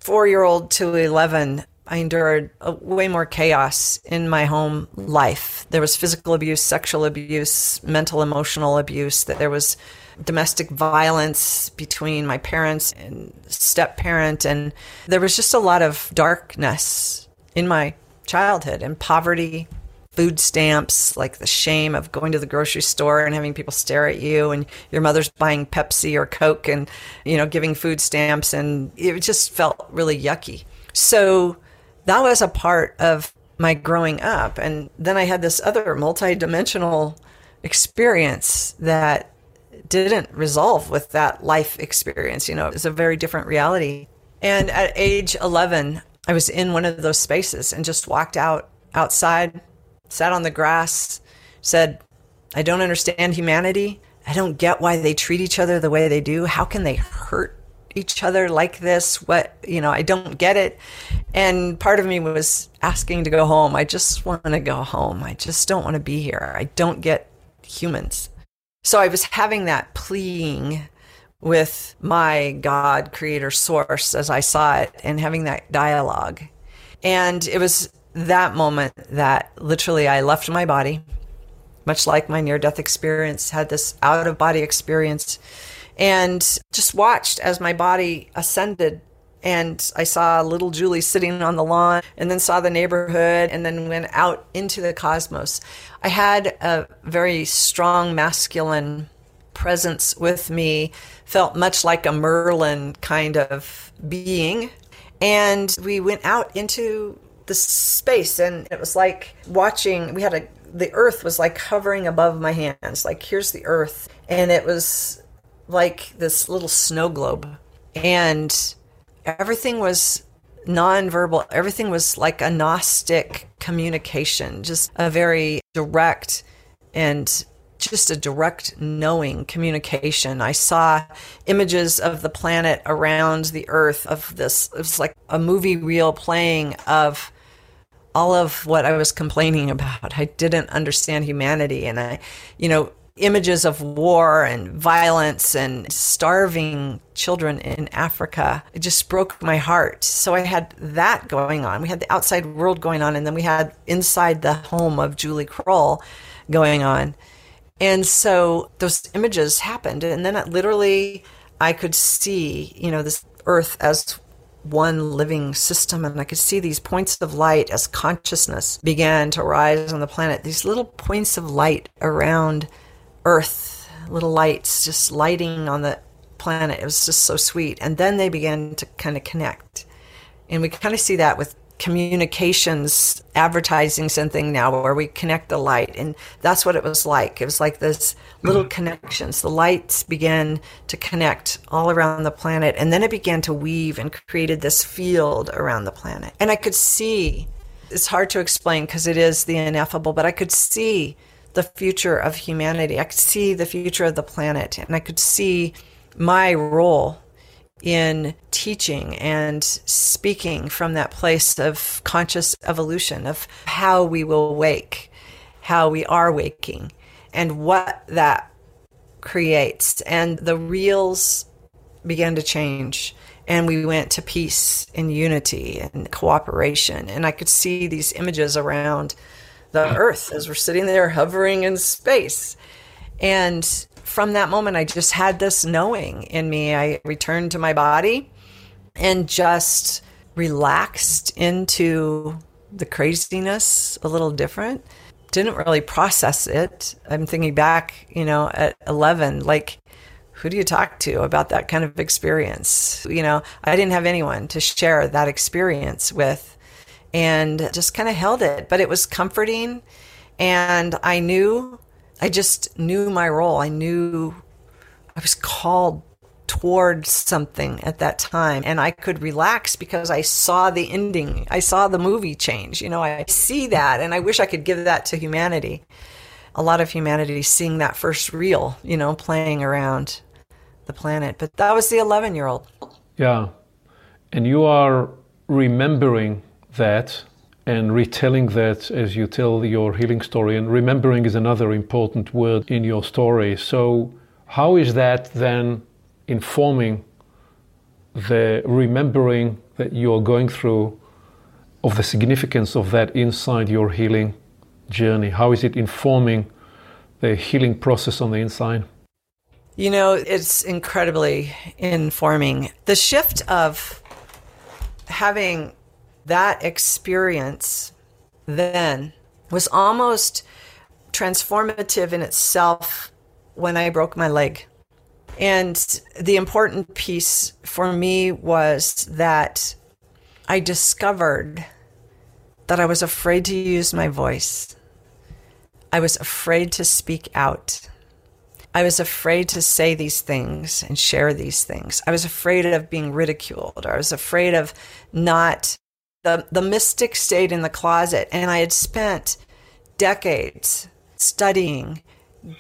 four year old to 11, I endured a, way more chaos in my home life. There was physical abuse, sexual abuse, mental, emotional abuse. That there was domestic violence between my parents and step parent. And there was just a lot of darkness in my childhood and poverty, food stamps, like the shame of going to the grocery store and having people stare at you and your mother's buying Pepsi or Coke and, you know, giving food stamps. And it just felt really yucky. So that was a part of my growing up. And then I had this other multidimensional experience that didn't resolve with that life experience. You know, it was a very different reality. And at age 11, I was in one of those spaces and just walked out outside, sat on the grass, said, I don't understand humanity. I don't get why they treat each other the way they do. How can they hurt each other like this? What, you know, I don't get it. And part of me was asking to go home. I just want to go home. I just don't want to be here. I don't get humans. So I was having that pleading with my God, creator, source as I saw it, and having that dialogue. And it was that moment that literally I left my body, much like my near death experience, had this out of body experience, and just watched as my body ascended and I saw little Julie sitting on the lawn and then saw the neighborhood and then went out into the cosmos. I had a very strong masculine presence with me, felt much like a Merlin kind of being. And we went out into the space and it was like watching, we had a, the earth was like hovering above my hands. Like, here's the earth. And it was like this little snow globe. And everything was nonverbal. Everything was like a Gnostic communication, just a very direct and just a direct knowing communication. I saw images of the planet around the earth of this. It was like a movie reel playing of all of what I was complaining about. I didn't understand humanity. And I, you know, images of war and violence and starving children in Africa. It just broke my heart. So I had that going on. We had the outside world going on, and then we had inside the home of Julie Krull going on. And so those images happened. And then it literally, I could see, you know, this earth as one living system. And I could see these points of light as consciousness began to rise on the planet, these little points of light around Earth, little lights just lighting on the planet. It was just so sweet. And then they began to kind of connect. And we kind of see that with communications advertising something now where we connect the light and that's what it was like it was like this little mm-hmm. connections the lights began to connect all around the planet and then it began to weave and created this field around the planet and i could see it's hard to explain because it is the ineffable but i could see the future of humanity. I could see the future of the planet, and I could see my role in teaching and speaking from that place of conscious evolution of how we will wake, how we are waking, and what that creates. And the reels began to change. And we went to peace and unity and cooperation. And I could see these images around the earth as we're sitting there hovering in space. And from that moment, I just had this knowing in me. I returned to my body and just relaxed into the craziness a little different. Didn't really process it. I'm thinking back, you know, at 11, like, who do you talk to about that kind of experience? You know, I didn't have anyone to share that experience with and just kind of held it. But it was comforting. And I knew, I just knew my role. I knew I was called towards something at that time. And I could relax because I saw the ending. I saw the movie change. You know, I see that. And I wish I could give that to humanity. A lot of humanity seeing that first reel, you know, playing around the planet. But that was the 11 year old. Yeah. And you are remembering that and retelling that as you tell your healing story. And remembering is another important word in your story. So, how is that then informing the remembering that you're going through of the significance of that inside your healing journey? How is it informing the healing process on the inside? You know, it's incredibly informing. The shift of having that experience then was almost transformative in itself when I broke my leg. And the important piece for me was that I discovered that I was afraid to use my voice. I was afraid to speak out. I was afraid to say these things and share these things. I was afraid of being ridiculed. I was afraid of not the, the mystic stayed in the closet, and I had spent decades studying,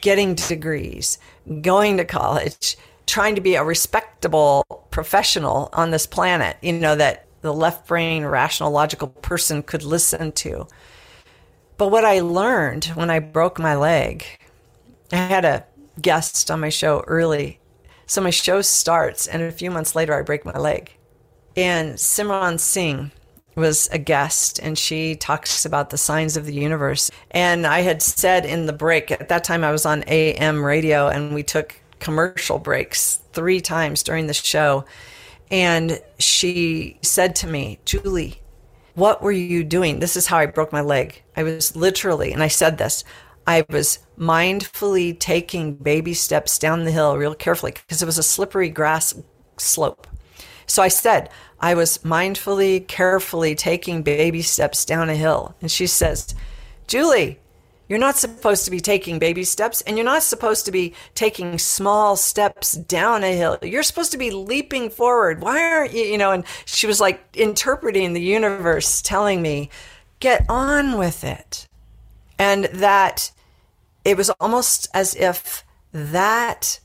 getting degrees, going to college, trying to be a respectable professional on this planet, you know, that the left brain, rational, logical person could listen to. But what I learned when I broke my leg, I had a guest on my show early. So my show starts, and a few months later, I break my leg. And Simran Singh, was a guest and she talks about the signs of the universe. And I had said in the break, at that time I was on AM radio and we took commercial breaks three times during the show. And she said to me, Julie, what were you doing? This is how I broke my leg. I was literally, and I said this, I was mindfully taking baby steps down the hill real carefully because it was a slippery grass slope. So I said, I was mindfully, carefully taking baby steps down a hill. And she says, Julie, you're not supposed to be taking baby steps and you're not supposed to be taking small steps down a hill. You're supposed to be leaping forward. Why aren't you, you know? And she was like interpreting the universe, telling me, get on with it. And that it was almost as if that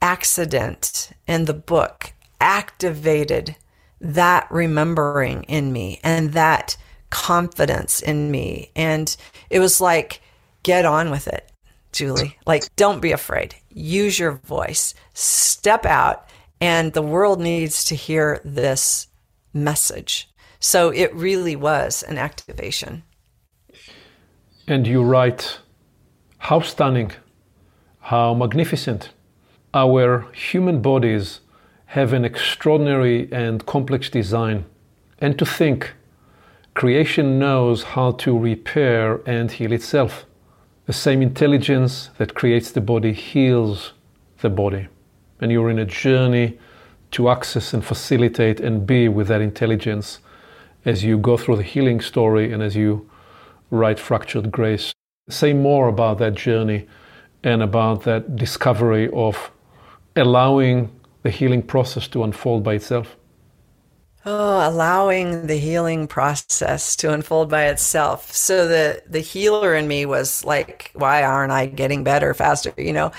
accident in the book activated that remembering in me and that confidence in me. And it was like, get on with it, Julie. Like, don't be afraid. Use your voice, step out, and the world needs to hear this message. So it really was an activation. And you write, how stunning, how magnificent. Our human bodies have an extraordinary and complex design. And to think, creation knows how to repair and heal itself. The same intelligence that creates the body heals the body. And you're in a journey to access and facilitate and be with that intelligence as you go through the healing story and as you write Fractured Grace. Say more about that journey and about that discovery of allowing the healing process to unfold by itself. Oh, allowing the healing process to unfold by itself. So the the healer in me was like, why aren't I getting better faster? You know,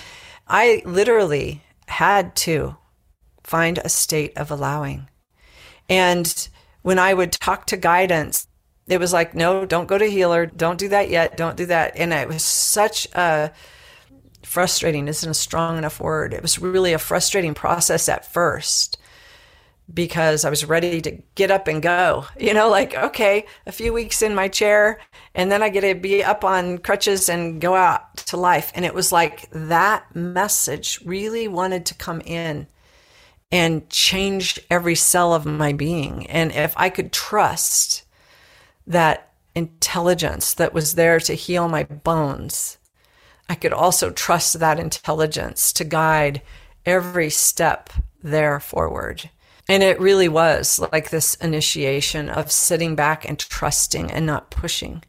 I literally had to find a state of allowing. And when I would talk to guidance, it was like, no, don't go to healer, don't do that yet, don't do that. And it was such a frustrating isn't a strong enough word. It was really a frustrating process at first because I was ready to get up and go. You know, like, okay, a few weeks in my chair, and then I get to be up on crutches and go out to life. And it was like that message really wanted to come in and change every cell of my being. And if I could trust that intelligence that was there to heal my bones, I could also trust that intelligence to guide every step there forward. And it really was like this initiation of sitting back and trusting and not pushing.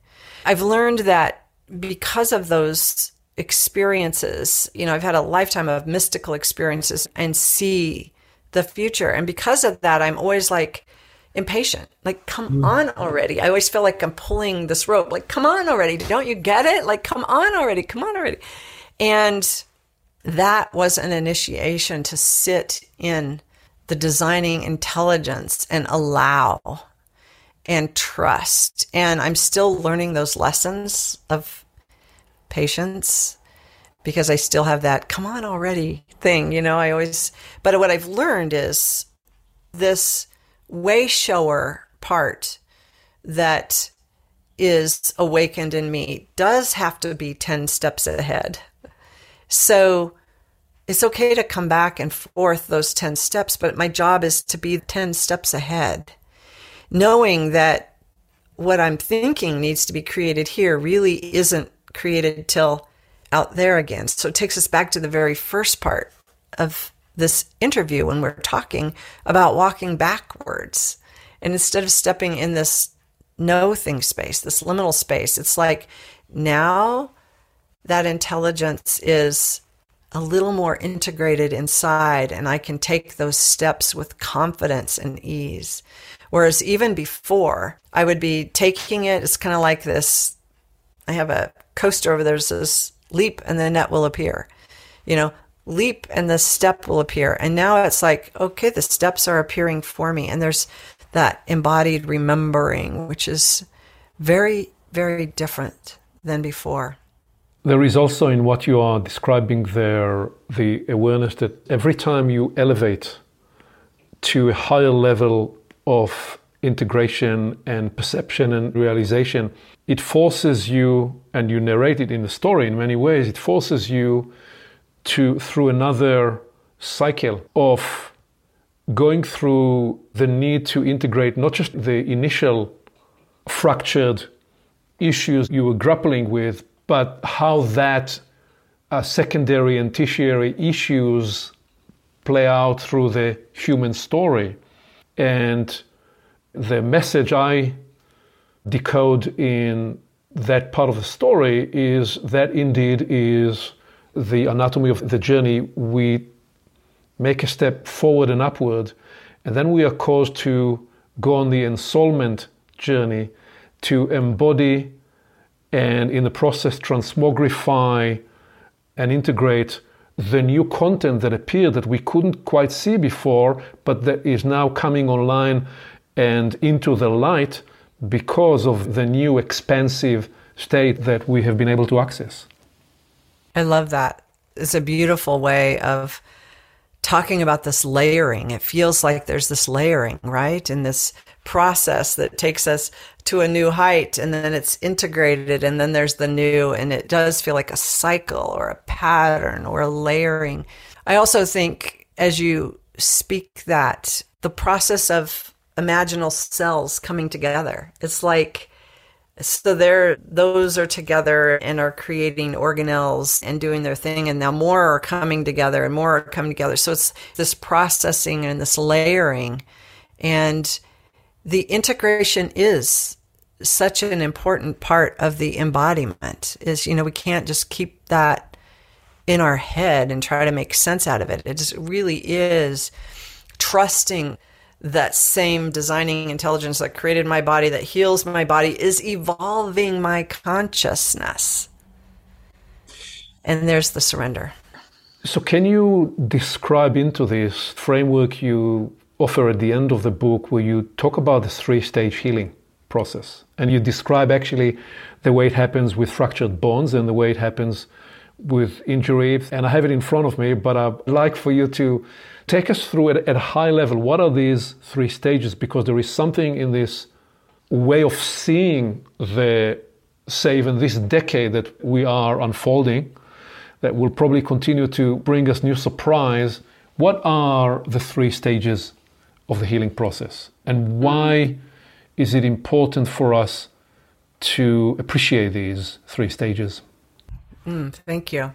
I've learned that because of those experiences, you know, I've had a lifetime of mystical experiences and see the future. And because of that, I'm always like impatient. Like, come mm. on already. I always feel like I'm pulling this rope. Like, come on already. Don't you get it? Like, come on already. Come on already. And that was an initiation to sit in the designing intelligence and allow and trust. And I'm still learning those lessons of patience because I still have that come on already thing. You know, I always, but what I've learned is this way shower part that is awakened in me does have to be 10 steps ahead. So it's okay to come back and forth those 10 steps, but my job is to be 10 steps ahead, knowing that what I'm thinking needs to be created here really isn't created till out there again. So it takes us back to the very first part of this interview when we're talking about walking backwards. And instead of stepping in this no thing space, this liminal space, it's like now that intelligence is a little more integrated inside and I can take those steps with confidence and ease. Whereas even before, I would be taking it, it's kind of like this I have a coaster over there that says leap and the net will appear. You know, leap and the step will appear. And now it's like, okay, the steps are appearing for me. And there's that embodied remembering, which is very, very different than before. There is also in what you are describing there the awareness that every time you elevate to a higher level of integration and perception and realization, it forces you, and you narrate it in the story in many ways, it forces you to, through another cycle of going through the need to integrate not just the initial fractured issues you were grappling with, but how that uh, secondary and tertiary issues play out through the human story. And the message I decode in that part of the story is that indeed is the anatomy of the journey. We make a step forward and upward, and then we are caused to go on the ensoulment journey to embody and in the process transmogrify and integrate the new content that appeared that we couldn't quite see before, but that is now coming online and into the light because of the new expansive state that we have been able to access. I love that. It's a beautiful way of talking about this layering. It feels like there's this layering, right? In this process that takes us to a new height and then it's integrated and then there's the new and it does feel like a cycle or a pattern or a layering. I also think as you speak that the process of imaginal cells coming together. It's like so there those are together and are creating organelles and doing their thing. And now more are coming together and more are coming together. So it's this processing and this layering. And the integration is such an important part of the embodiment is you know we can't just keep that in our head and try to make sense out of it. It just really is trusting that same designing intelligence that created my body that heals my body is evolving my consciousness. And there's the surrender. So can you describe into this framework you offer at the end of the book where you talk about the three stage healing process? And you describe actually the way it happens with fractured bones and the way it happens with injury. And I have it in front of me, but I'd like for you to take us through it at a high level. What are these three stages? Because there is something in this way of seeing the save in this decade that we are unfolding that will probably continue to bring us new surprise. What are the three stages of the healing process. And why is it important for us to appreciate these three stages? Mm, thank you.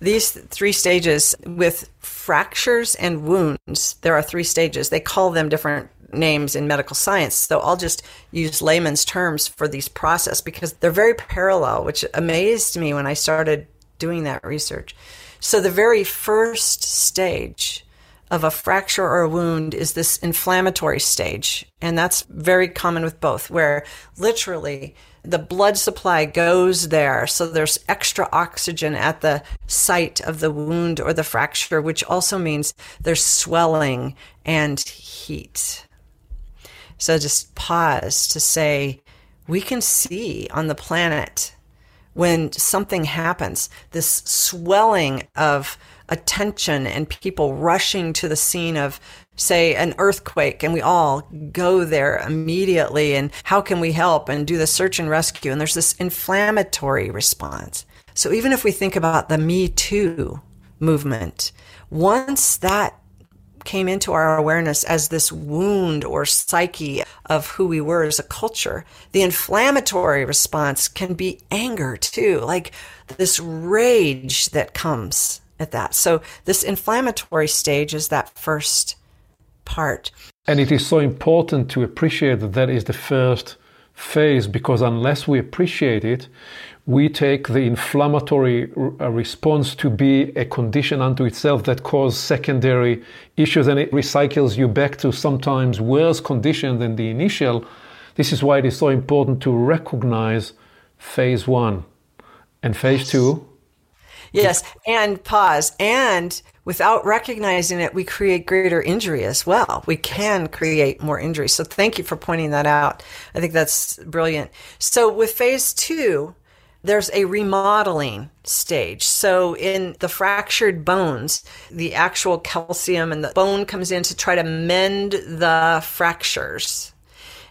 These three stages with fractures and wounds, there are three stages. They call them different names in medical science. So I'll just use layman's terms for these process because they're very parallel, which amazed me when I started doing that research. So the very first stage of a fracture or a wound is this inflammatory stage. And that's very common with both, where literally the blood supply goes there. So there's extra oxygen at the site of the wound or the fracture, which also means there's swelling and heat. So just pause to say, we can see on the planet when something happens, this swelling of attention and people rushing to the scene of say an earthquake and we all go there immediately and how can we help and do the search and rescue and there's this inflammatory response so even if we think about the me too movement once that came into our awareness as this wound or psyche of who we were as a culture, the inflammatory response can be anger too, like this rage that comes at that. So this inflammatory stage is that first part. And it is so important to appreciate that that is the first phase because unless we appreciate it, we take the inflammatory uh, response to be a condition unto itself that causes secondary issues and it recycles you back to sometimes worse condition than the initial. This is why it is so important to recognize phase one and phase two Yes, and pause. And without recognizing it, we create greater injury as well. We can create more injury. So thank you for pointing that out. I think that's brilliant. So with phase two, there's a remodeling stage. So in the fractured bones, the actual calcium and the bone comes in to try to mend the fractures.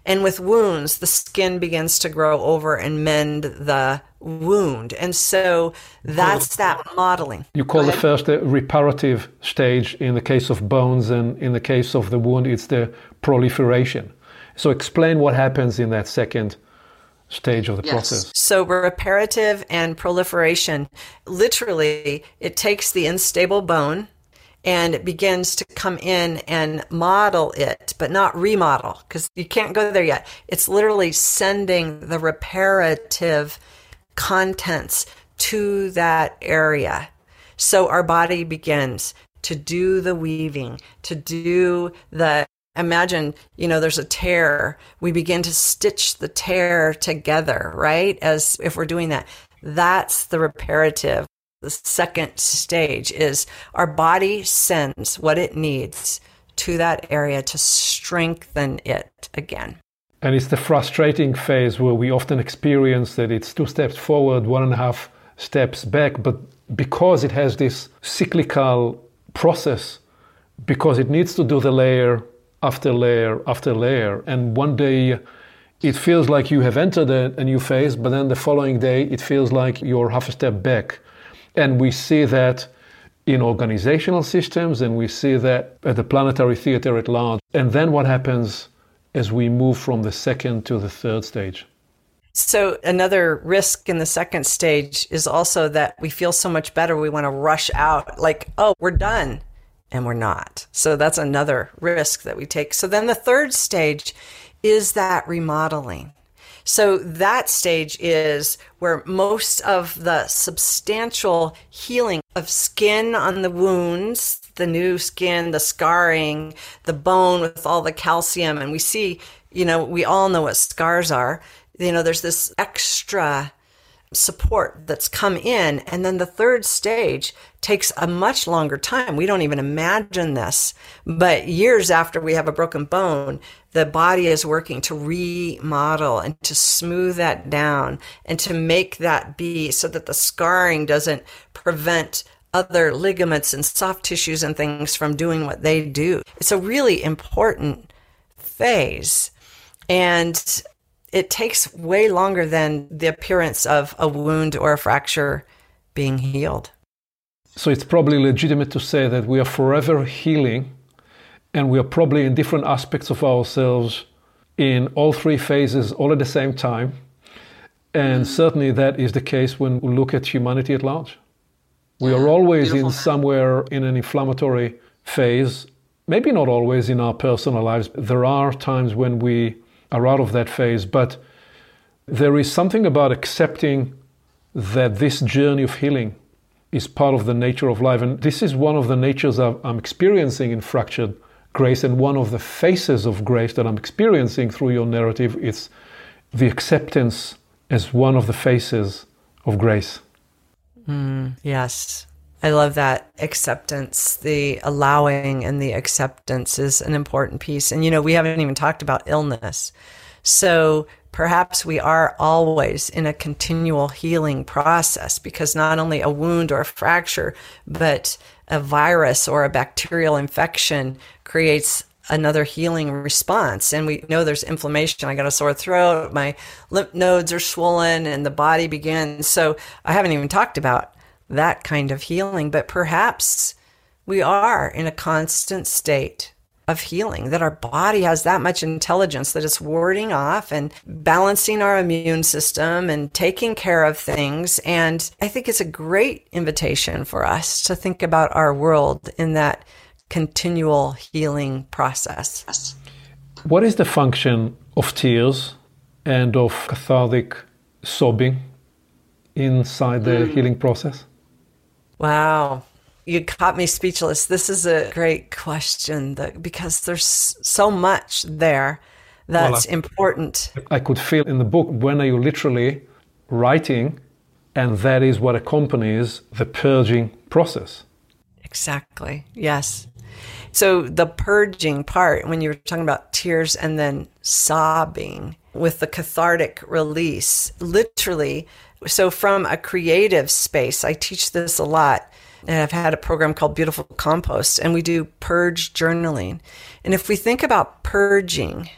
And with wounds, the skin begins to grow over and mend the wound. And so that's that modeling. You call the first the reparative stage in the case of bones, and in the case of the wound, it's the proliferation. So explain what happens in that second stage of the yes. process. So reparative and proliferation, literally, it takes the unstable bone and it begins to come in and model it, but not remodel because you can't go there yet. It's literally sending the reparative contents to that area. So our body begins to do the weaving, to do the imagine, you know, there's a tear. We begin to stitch the tear together, right? As if we're doing that. That's the reparative. The second stage is our body sends what it needs to that area to strengthen it again. And it's the frustrating phase where we often experience that it's two steps forward, one and a half steps back. But because it has this cyclical process, because it needs to do the layer after layer after layer. And one day it feels like you have entered a, a, new phase, but then the following day it feels like you're half a step back. And we see that in organizational systems and we see that at the planetary theater at large. And then what happens as we move from the second to the third stage? So, another risk in the second stage is also that we feel so much better, we want to rush out, like, oh, we're done and we're not. So that's another risk that we take. So then the third stage is that remodeling. So that stage is where most of the substantial healing of skin on the wounds, the new skin, the scarring, the bone with all the calcium. And we see, you know, we all know what scars are. You know, there's this extra support that's come in. And then the third stage takes a much longer time. We don't even imagine this. But years after we have a broken bone, the body is working to remodel and to smooth that down and to make that be so that the scarring doesn't prevent other ligaments and soft tissues and things from doing what they do. It's a really important phase. And it takes way longer than the appearance of a wound or a fracture being healed. So it's probably legitimate to say that we are forever healing and we are probably in different aspects of ourselves in all three phases all at the same time. And certainly that is the case when we look at humanity at large. We are always in somewhere in an inflammatory phase, maybe not always in our personal lives. There are times when we are out of that phase. But there is something about accepting that this journey of healing is part of the nature of life. And this is one of the natures I'm experiencing in fractured grace. And one of the faces of grace that I'm experiencing through your narrative is the acceptance as one of the faces of grace. Mm, yes. I love that acceptance, the allowing and the acceptance is an important piece. And, you know, we haven't even talked about illness. So perhaps we are always in a continual healing process because not only a wound or a fracture, but a virus or a bacterial infection creates another healing response. And we know there's inflammation. I got a sore throat, my lymph nodes are swollen, and the body begins. So I haven't even talked about that kind of healing, but perhaps we are in a constant state of healing, that our body has that much intelligence that it's warding off and balancing our immune system and taking care of things. And I think it's a great invitation for us to think about our world in that continual healing process. What is the function of tears and of cathartic sobbing inside the mm. healing process? Wow. You caught me speechless. This is a great question that, because there's so much there that's well, I, important. I could feel in the book when are you literally writing, and that is what accompanies the purging process. Exactly. Yes. So the purging part, when you were talking about tears and then sobbing with the cathartic release, literally so, from a creative space, I teach this a lot. And I've had a program called Beautiful Compost, and we do purge journaling. And if we think about purging,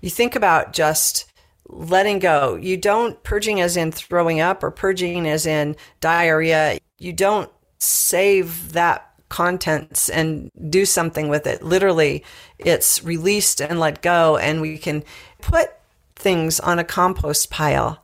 You think about just letting go. You don't purging as in throwing up or purging as in diarrhea. You don't save that contents and do something with it. Literally, it's released and let go, and we can put things on a compost pile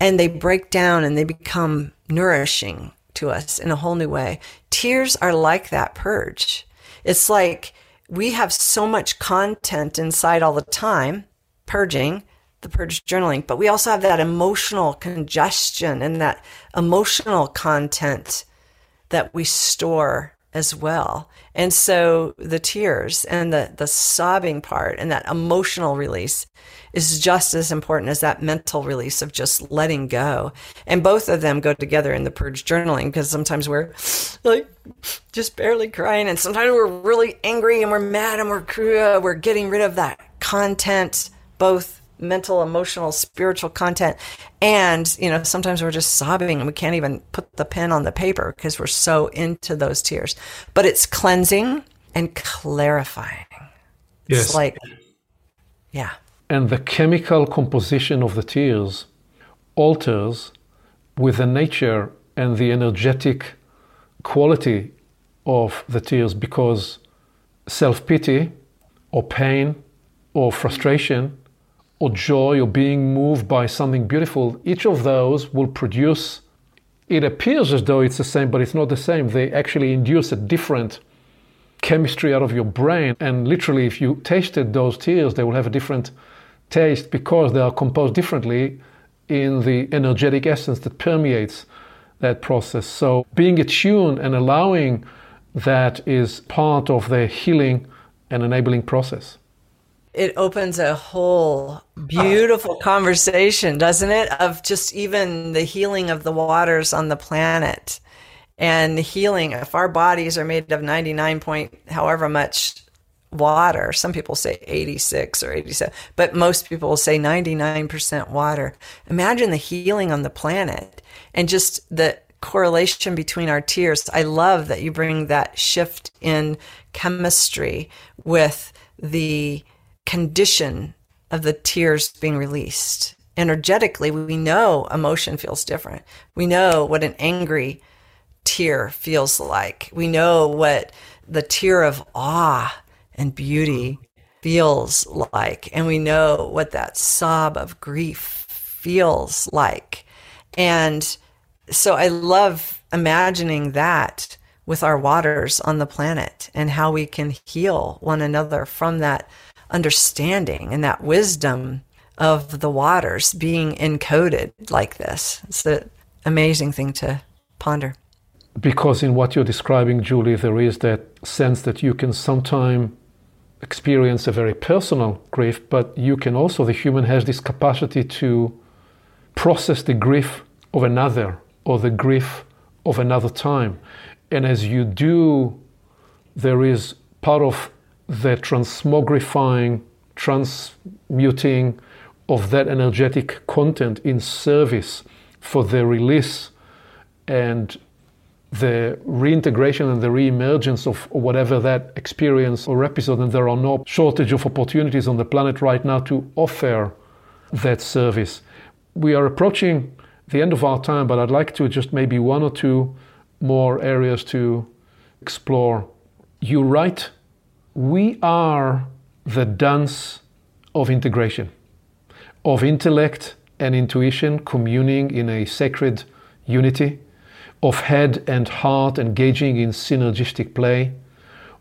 and they break down and they become nourishing to us in a whole new way. Tears are like that purge. It's like we have so much content inside all the time, purging, the purge journaling, but we also have that emotional congestion and that emotional content that we store as well. And so the tears and the, the sobbing part and that emotional release is just as important as that mental release of just letting go. And both of them go together in the purge journaling because sometimes we're like just barely crying and sometimes we're really angry and we're mad and we're, uh, we're getting rid of that content, both mental, emotional, spiritual content. And, you know, sometimes we're just sobbing and we can't even put the pen on the paper because we're so into those tears. But it's cleansing and clarifying. Yes. It's like, yeah. And the chemical composition of the tears alters with the nature and the energetic quality of the tears because self pity or pain or frustration or joy or being moved by something beautiful, each of those will produce, it appears as though it's the same, but it's not the same. They actually induce a different chemistry out of your brain. And literally, if you tasted those tears, they will have a different taste because they are composed differently in the energetic essence that permeates that process. So, being attuned and allowing that is part of the healing and enabling process it opens a whole beautiful conversation, doesn't it? Of just even the healing of the waters on the planet and the healing. If our bodies are made of 99 point, however much water, some people say 86 or 87, but most people say 99% water. Imagine the healing on the planet and just the correlation between our tears. I love that you bring that shift in chemistry with the condition of the tears being released. Energetically, we know emotion feels different. We know what an angry tear feels like. We know what the tear of awe and beauty feels like. And we know what that sob of grief feels like. And so I love imagining that with our waters on the planet and how we can heal one another from that understanding and that wisdom of the waters being encoded like this. It's an amazing thing to ponder. Because in what you're describing, Julie, there is that sense that you can sometimes experience a very personal grief, but you can also, the human has this capacity to process the grief of another or the grief of another time. And as you do, there is part of the transmogrifying, transmuting of that energetic content in service for the release and the reintegration and the reemergence of whatever that experience or episode, and there are no shortage of opportunities on the planet right now to offer that service. We are approaching the end of our time, but I'd like to just maybe one or two more areas to explore. You write we are the dance of integration, of intellect and intuition communing in a sacred unity, of head and heart engaging in synergistic play,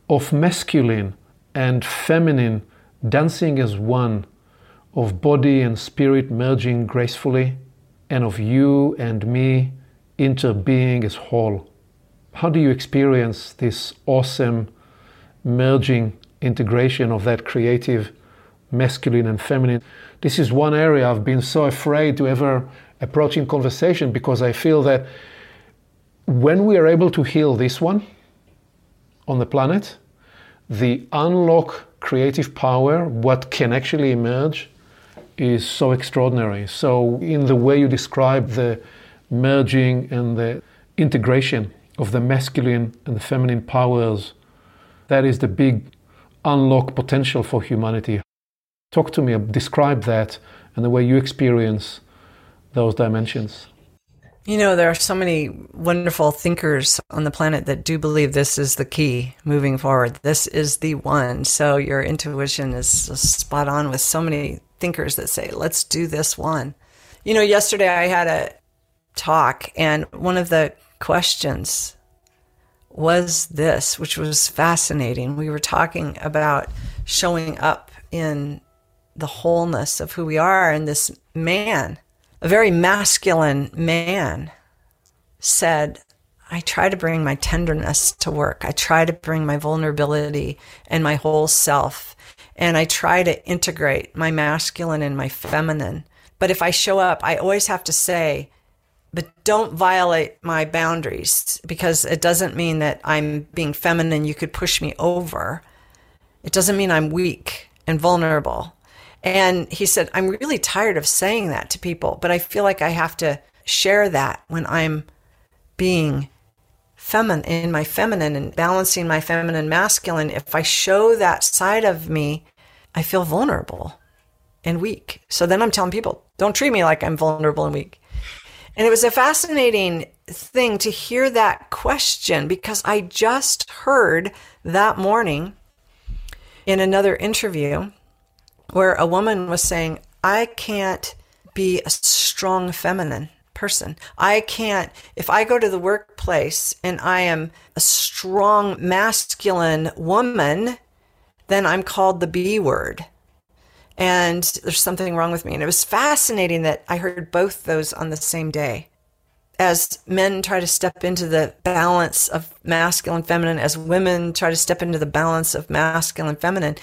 of masculine and feminine dancing as one, of body and spirit merging gracefully, and of you and me interbeing as whole. How do you experience this awesome? Merging integration of that creative masculine and feminine. This is one area I've been so afraid to ever approach in conversation because I feel that when we are able to heal this one on the planet, the unlock creative power, what can actually emerge, is so extraordinary. So, in the way you describe the merging and the integration of the masculine and the feminine powers that is the big unlock potential for humanity. Talk to me, describe that and the way you experience those dimensions. You know, there are so many wonderful thinkers on the planet that do believe this is the key moving forward. This is the one. So your intuition is spot on with so many thinkers that say, let's do this one. You know, yesterday I had a talk, and one of the questions was this, which was fascinating. We were talking about showing up in the wholeness of who we are, and this man a very masculine man said, I try to bring my tenderness to work. I try to bring my vulnerability and my whole self. And I try to integrate my masculine and my feminine. But if I show up, I always have to say, but don't violate my boundaries because it doesn't mean that I'm being feminine. You could push me over. It doesn't mean I'm weak and vulnerable. And he said, I'm really tired of saying that to people, but I feel like I have to share that when I'm being feminine in my feminine and balancing my feminine masculine. If I show that side of me, I feel vulnerable and weak. So then I'm telling people, don't treat me like I'm vulnerable and weak. And it was a fascinating thing to hear that question because I just heard that morning in another interview where a woman was saying, I can't be a strong feminine person. I can't, if I go to the workplace and I am a strong masculine woman, then I'm called the B word. And there's something wrong with me. And it was fascinating that I heard both those on the same day. As men try to step into the balance of masculine feminine, as women try to step into the balance of masculine feminine,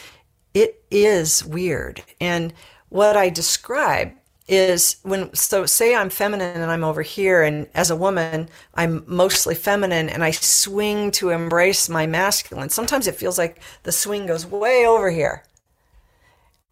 it is weird. And what I describe is when, so say I'm feminine and I'm over here, and as a woman, I'm mostly feminine and I swing to embrace my masculine. Sometimes it feels like the swing goes way over here.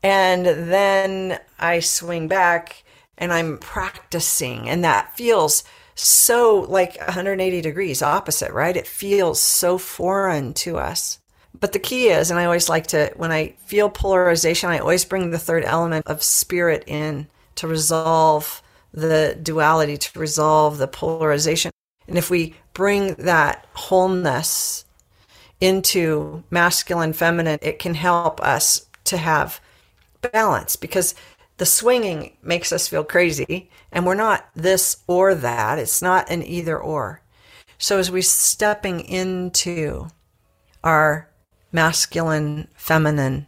And then I swing back and I'm practicing, and that feels so like 180 degrees opposite, right? It feels so foreign to us. But the key is, and I always like to, when I feel polarization, I always bring the third element of spirit in to resolve the duality, to resolve the polarization. And if we bring that wholeness into masculine, feminine, it can help us to have balance because the swinging makes us feel crazy and we're not this or that. It's not an either or. So as we stepping into our masculine, feminine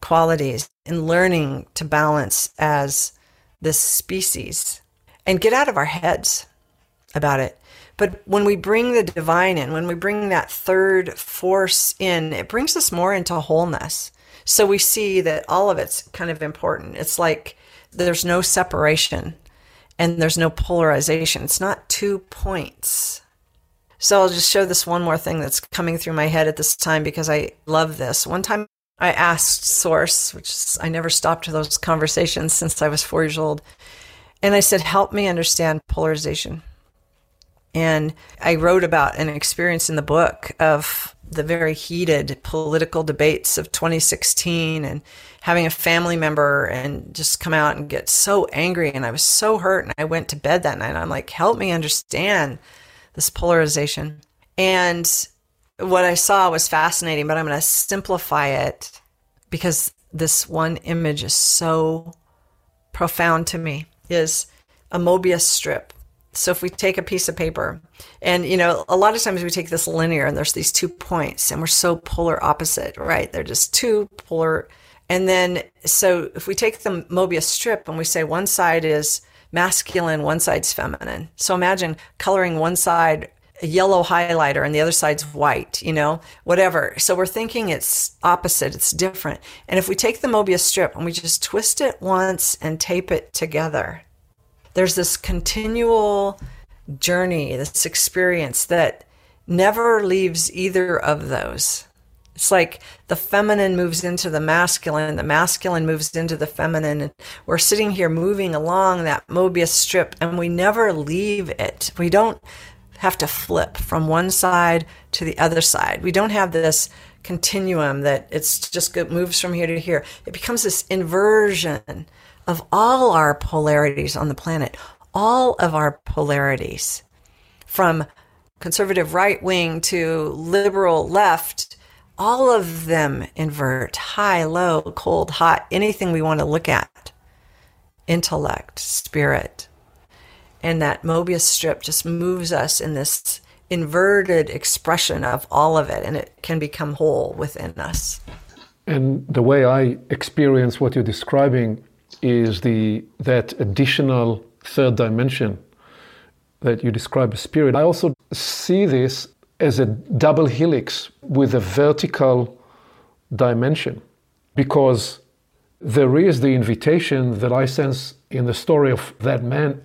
qualities and learning to balance as this species and get out of our heads about it. But when we bring the divine in, when we bring that third force in, it brings us more into wholeness. So we see that all of it's kind of important. It's like there's no separation and there's no polarization. It's not two points. So I'll just show this one more thing that's coming through my head at this time because I love this. One time I asked Source, which is, I never stopped those conversations since I was four years old. And I said, help me understand polarization. And I wrote about an experience in the book of the very heated political debates of 2016 and having a family member and just come out and get so angry. And I was so hurt. And I went to bed that night. I'm like, help me understand this polarization. And what I saw was fascinating, but I'm going to simplify it because this one image is so profound to me is a Mobius strip. So if we take a piece of paper and you know a lot of times we take this linear and there's these two points and we're so polar opposite, right? They're just two polar and then so if we take the Mobius strip and we say one side is masculine, one side's feminine. So imagine coloring one side a yellow highlighter and the other side's white, you know, whatever. So we're thinking it's opposite, it's different. And if we take the Mobius strip and we just twist it once and tape it together, there's this continual journey, this experience that never leaves either of those. It's like the feminine moves into the masculine, the masculine moves into the feminine. We're sitting here moving along that Mobius strip and we never leave it. We don't have to flip from one side to the other side. We don't have this continuum that it's just it moves from here to here. It becomes this inversion of all our polarities on the planet, all of our polarities from conservative right wing to liberal left, all of them invert high, low, cold, hot, anything we want to look at. Intellect, spirit. And that Mobius strip just moves us in this inverted expression of all of it, and it can become whole within us. And the way I experience what you're describing is the that additional third dimension that you describe as spirit. I also see this as a double helix with a vertical dimension because there is the invitation that I sense in the story of that man.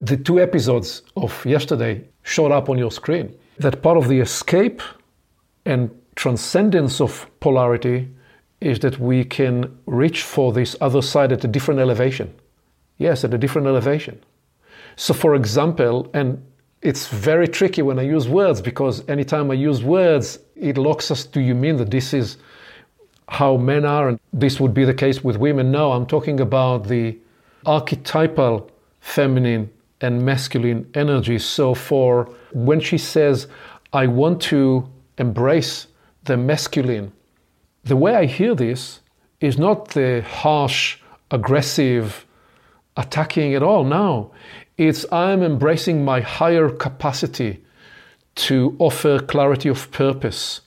The two episodes of yesterday showed up on your screen. That part of the escape and transcendence of polarity is that we can reach for this other side at a different elevation. Yes, at a different elevation. So, for example, and it's very tricky when I use words because anytime I use words, it locks us. Do you mean that this is how men are and this would be the case with women? No, I'm talking about the archetypal feminine and masculine energy. So, for when she says, I want to embrace the masculine, the way I hear this is not the harsh, aggressive, attacking at all. No, it's I'm embracing my higher capacity to offer clarity of purpose,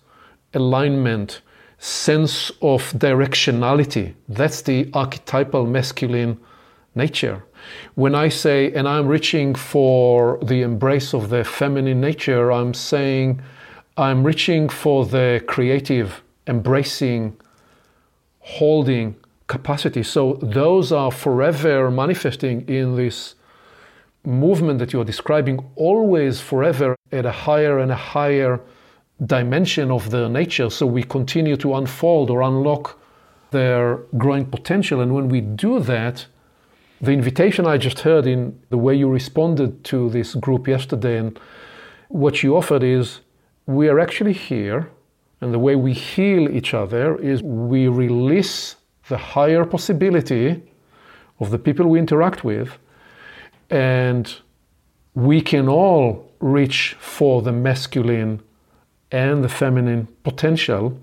alignment, sense of directionality. That's the archetypal masculine nature. When I say, and I'm reaching for the embrace of the feminine nature, I'm saying I'm reaching for the creative, embracing, holding capacity. So those are forever manifesting in this movement that you're describing, always forever at a higher and a higher dimension of their nature. So we continue to unfold or unlock their growing potential. And when we do that, the invitation I just heard in the way you responded to this group yesterday and what you offered is we are actually here, and the way we heal each other is we release the higher possibility of the people we interact with, and we can all reach for the masculine and the feminine potential.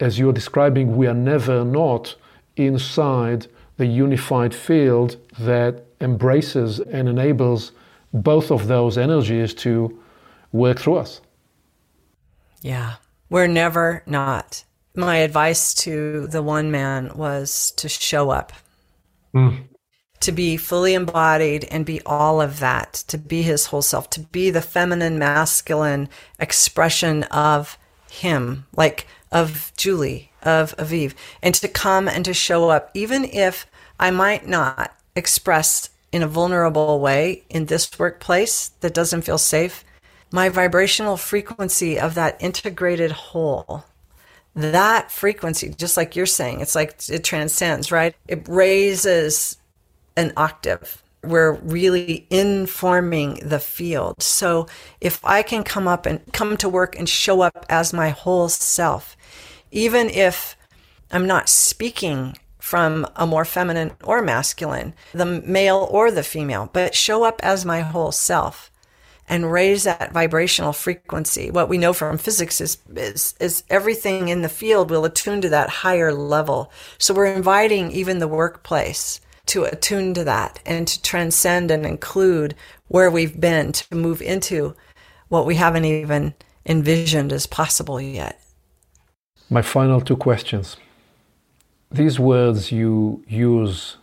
As you're describing, we are never not inside the unified field that embraces and enables both of those energies to work through us. Yeah, we're never not my advice to the one man was to show up, mm. to be fully embodied and be all of that, to be his whole self, to be the feminine, masculine expression of him, like of Julie, of Aviv, and to come and to show up, even if I might not express in a vulnerable way in this workplace that doesn't feel safe. My vibrational frequency of that integrated whole that frequency, just like you're saying, it's like it transcends, right? It raises an octave. We're really informing the field. So if I can come up and come to work and show up as my whole self, even if I'm not speaking from a more feminine or masculine, the male or the female, but show up as my whole self and raise that vibrational frequency. What we know from physics is, is, is everything in the field will attune to that higher level. So we're inviting even the workplace to attune to that and to transcend and include where we've been to move into what we haven't even envisioned as possible yet. My final two questions. These words you use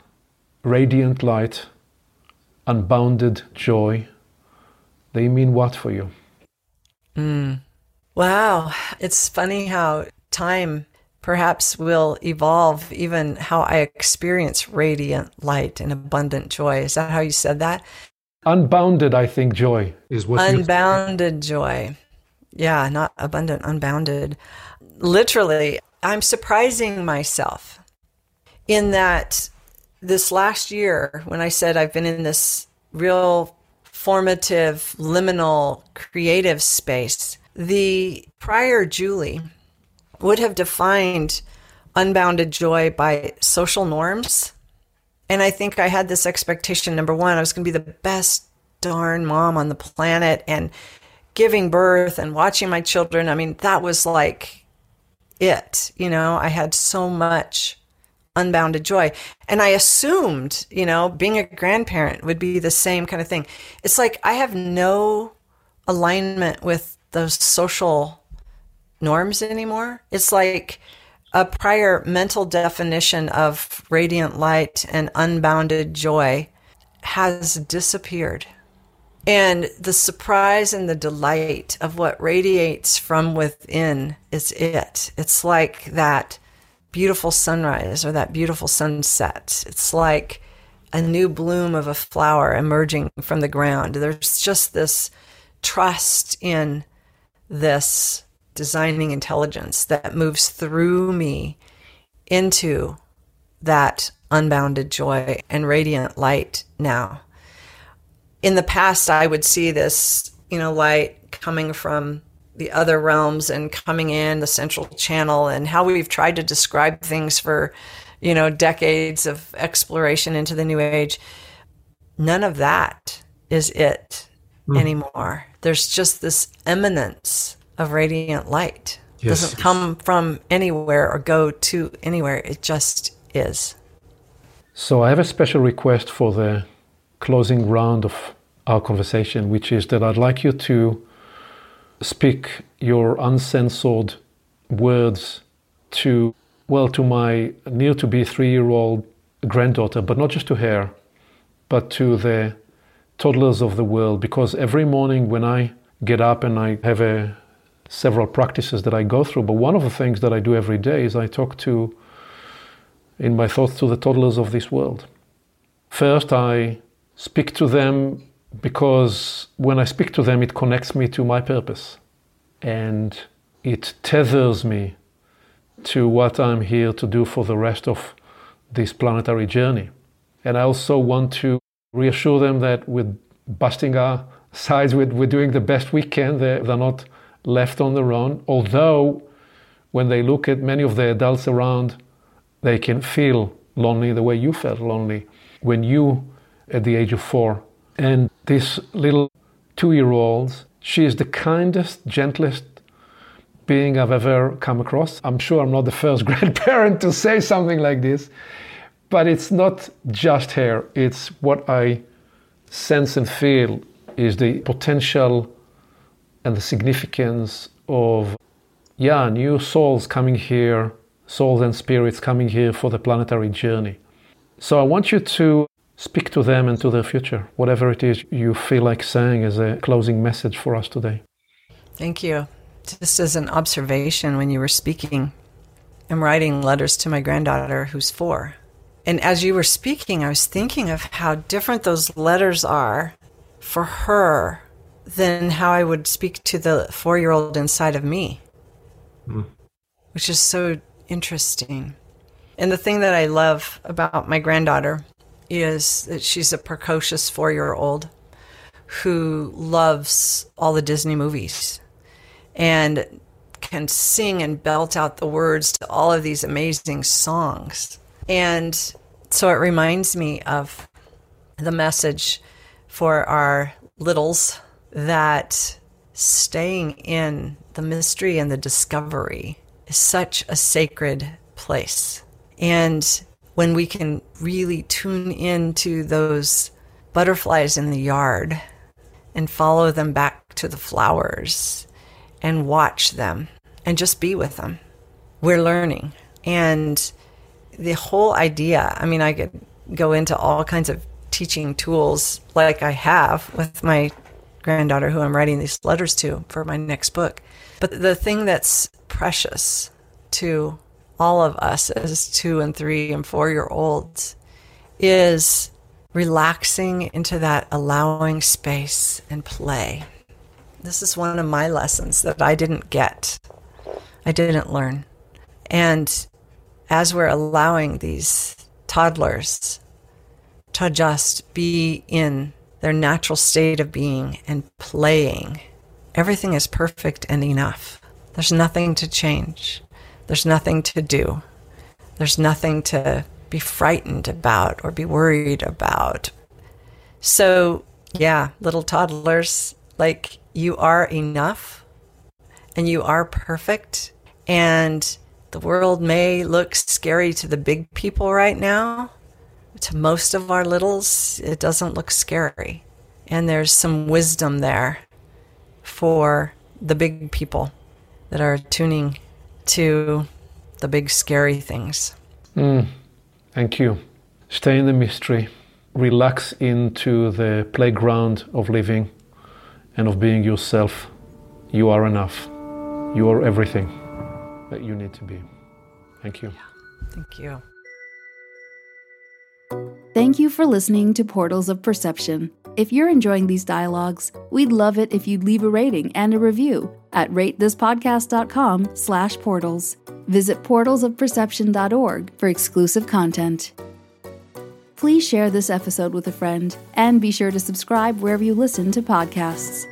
radiant light, unbounded joy, they mean what for you? Mm. Wow. It's funny how time perhaps will evolve even how I experience radiant light and abundant joy. Is that how you said that? Unbounded, I think, joy is what Unbounded joy. Yeah, not abundant, unbounded. Literally, I'm surprising myself in that this last year, when I said I've been in this real formative, liminal, creative space. The prior Julie would have defined unbounded joy by social norms. And I think I had this expectation number one, I was going to be the best darn mom on the planet and giving birth and watching my children. I mean, that was like it. You know, I had so much unbounded joy. And I assumed, you know, being a grandparent would be the same kind of thing. It's like I have no alignment with those social norms anymore. It's like a prior mental definition of radiant light and unbounded joy has disappeared. And the surprise and the delight of what radiates from within is it. It's like that beautiful sunrise or that beautiful sunset. It's like a new bloom of a flower emerging from the ground. There's just this trust in this designing intelligence that moves through me into that unbounded joy and radiant light now. In the past, I would see this, you know, light coming from the other realms and coming in the central channel and how we've tried to describe things for, you know, decades of exploration into the new age. None of that is it mm. anymore. There's just this eminence of radiant light. Yes. It doesn't come from anywhere or go to anywhere. It just is. So I have a special request for the closing round of our conversation, which is that I'd like you to speak your uncensored words to, well, to my near to be three year old granddaughter, but not just to her, but to the toddlers of the world. Because every morning when I get up and I have a several practices that I go through, but one of the things that I do every day is I talk to, in my thoughts, to the toddlers of this world. First, I speak to them because when I speak to them, it connects me to my purpose and it tethers me to what I'm here to do for the rest of this planetary journey. And I also want to reassure them that we're busting our sides, we're, we're doing the best we can, they're, they're not left on their own. Although, when they look at many of the adults around, they can feel lonely the way you felt lonely when you, at the age of four, and this little two year old, she is the kindest, gentlest being I've ever come across. I'm sure I'm not the first grandparent to say something like this, but it's not just her, it's what I sense and feel is the potential and the significance of, yeah, new souls coming here, souls and spirits coming here for the planetary journey. So I want you to speak to them and to their future, whatever it is you feel like saying as a closing message for us today. Thank you. Just as an observation, when you were speaking, I'm writing letters to my granddaughter who's four. And as you were speaking, I was thinking of how different those letters are for her than how I would speak to the four year old inside of me, mm. which is so interesting. And the thing that I love about my granddaughter is that she's a precocious four year old who loves all the Disney movies and can sing and belt out the words to all of these amazing songs. And so it reminds me of the message for our littles that staying in the mystery and the discovery is such a sacred place. And when we can really tune into those butterflies in the yard and follow them back to the flowers and watch them and just be with them. We're learning. And the whole idea, I mean, I could go into all kinds of teaching tools like I have with my granddaughter who I'm writing these letters to for my next book. But the thing that's precious to all of us as two and three and four year olds is relaxing into that allowing space and play. This is one of my lessons that I didn't get, I didn't learn. And as we're allowing these toddlers to just be in their natural state of being and playing, everything is perfect and enough. There's nothing to change. There's nothing to do. There's nothing to be frightened about or be worried about. So, yeah, little toddlers, like you are enough and you are perfect. And the world may look scary to the big people right now. To most of our littles, it doesn't look scary. And there's some wisdom there for the big people that are tuning to the big scary things. Mm, thank you. Stay in the mystery. Relax into the playground of living and of being yourself. You are enough. You are everything that you need to be. Thank you. Thank you. Thank you for listening to Portals of Perception. If you're enjoying these dialogues, we'd love it if you'd leave a rating and a review at ratethispodcast.com slash portals. Visit portalsofperception.org for exclusive content. Please share this episode with a friend and be sure to subscribe wherever you listen to podcasts.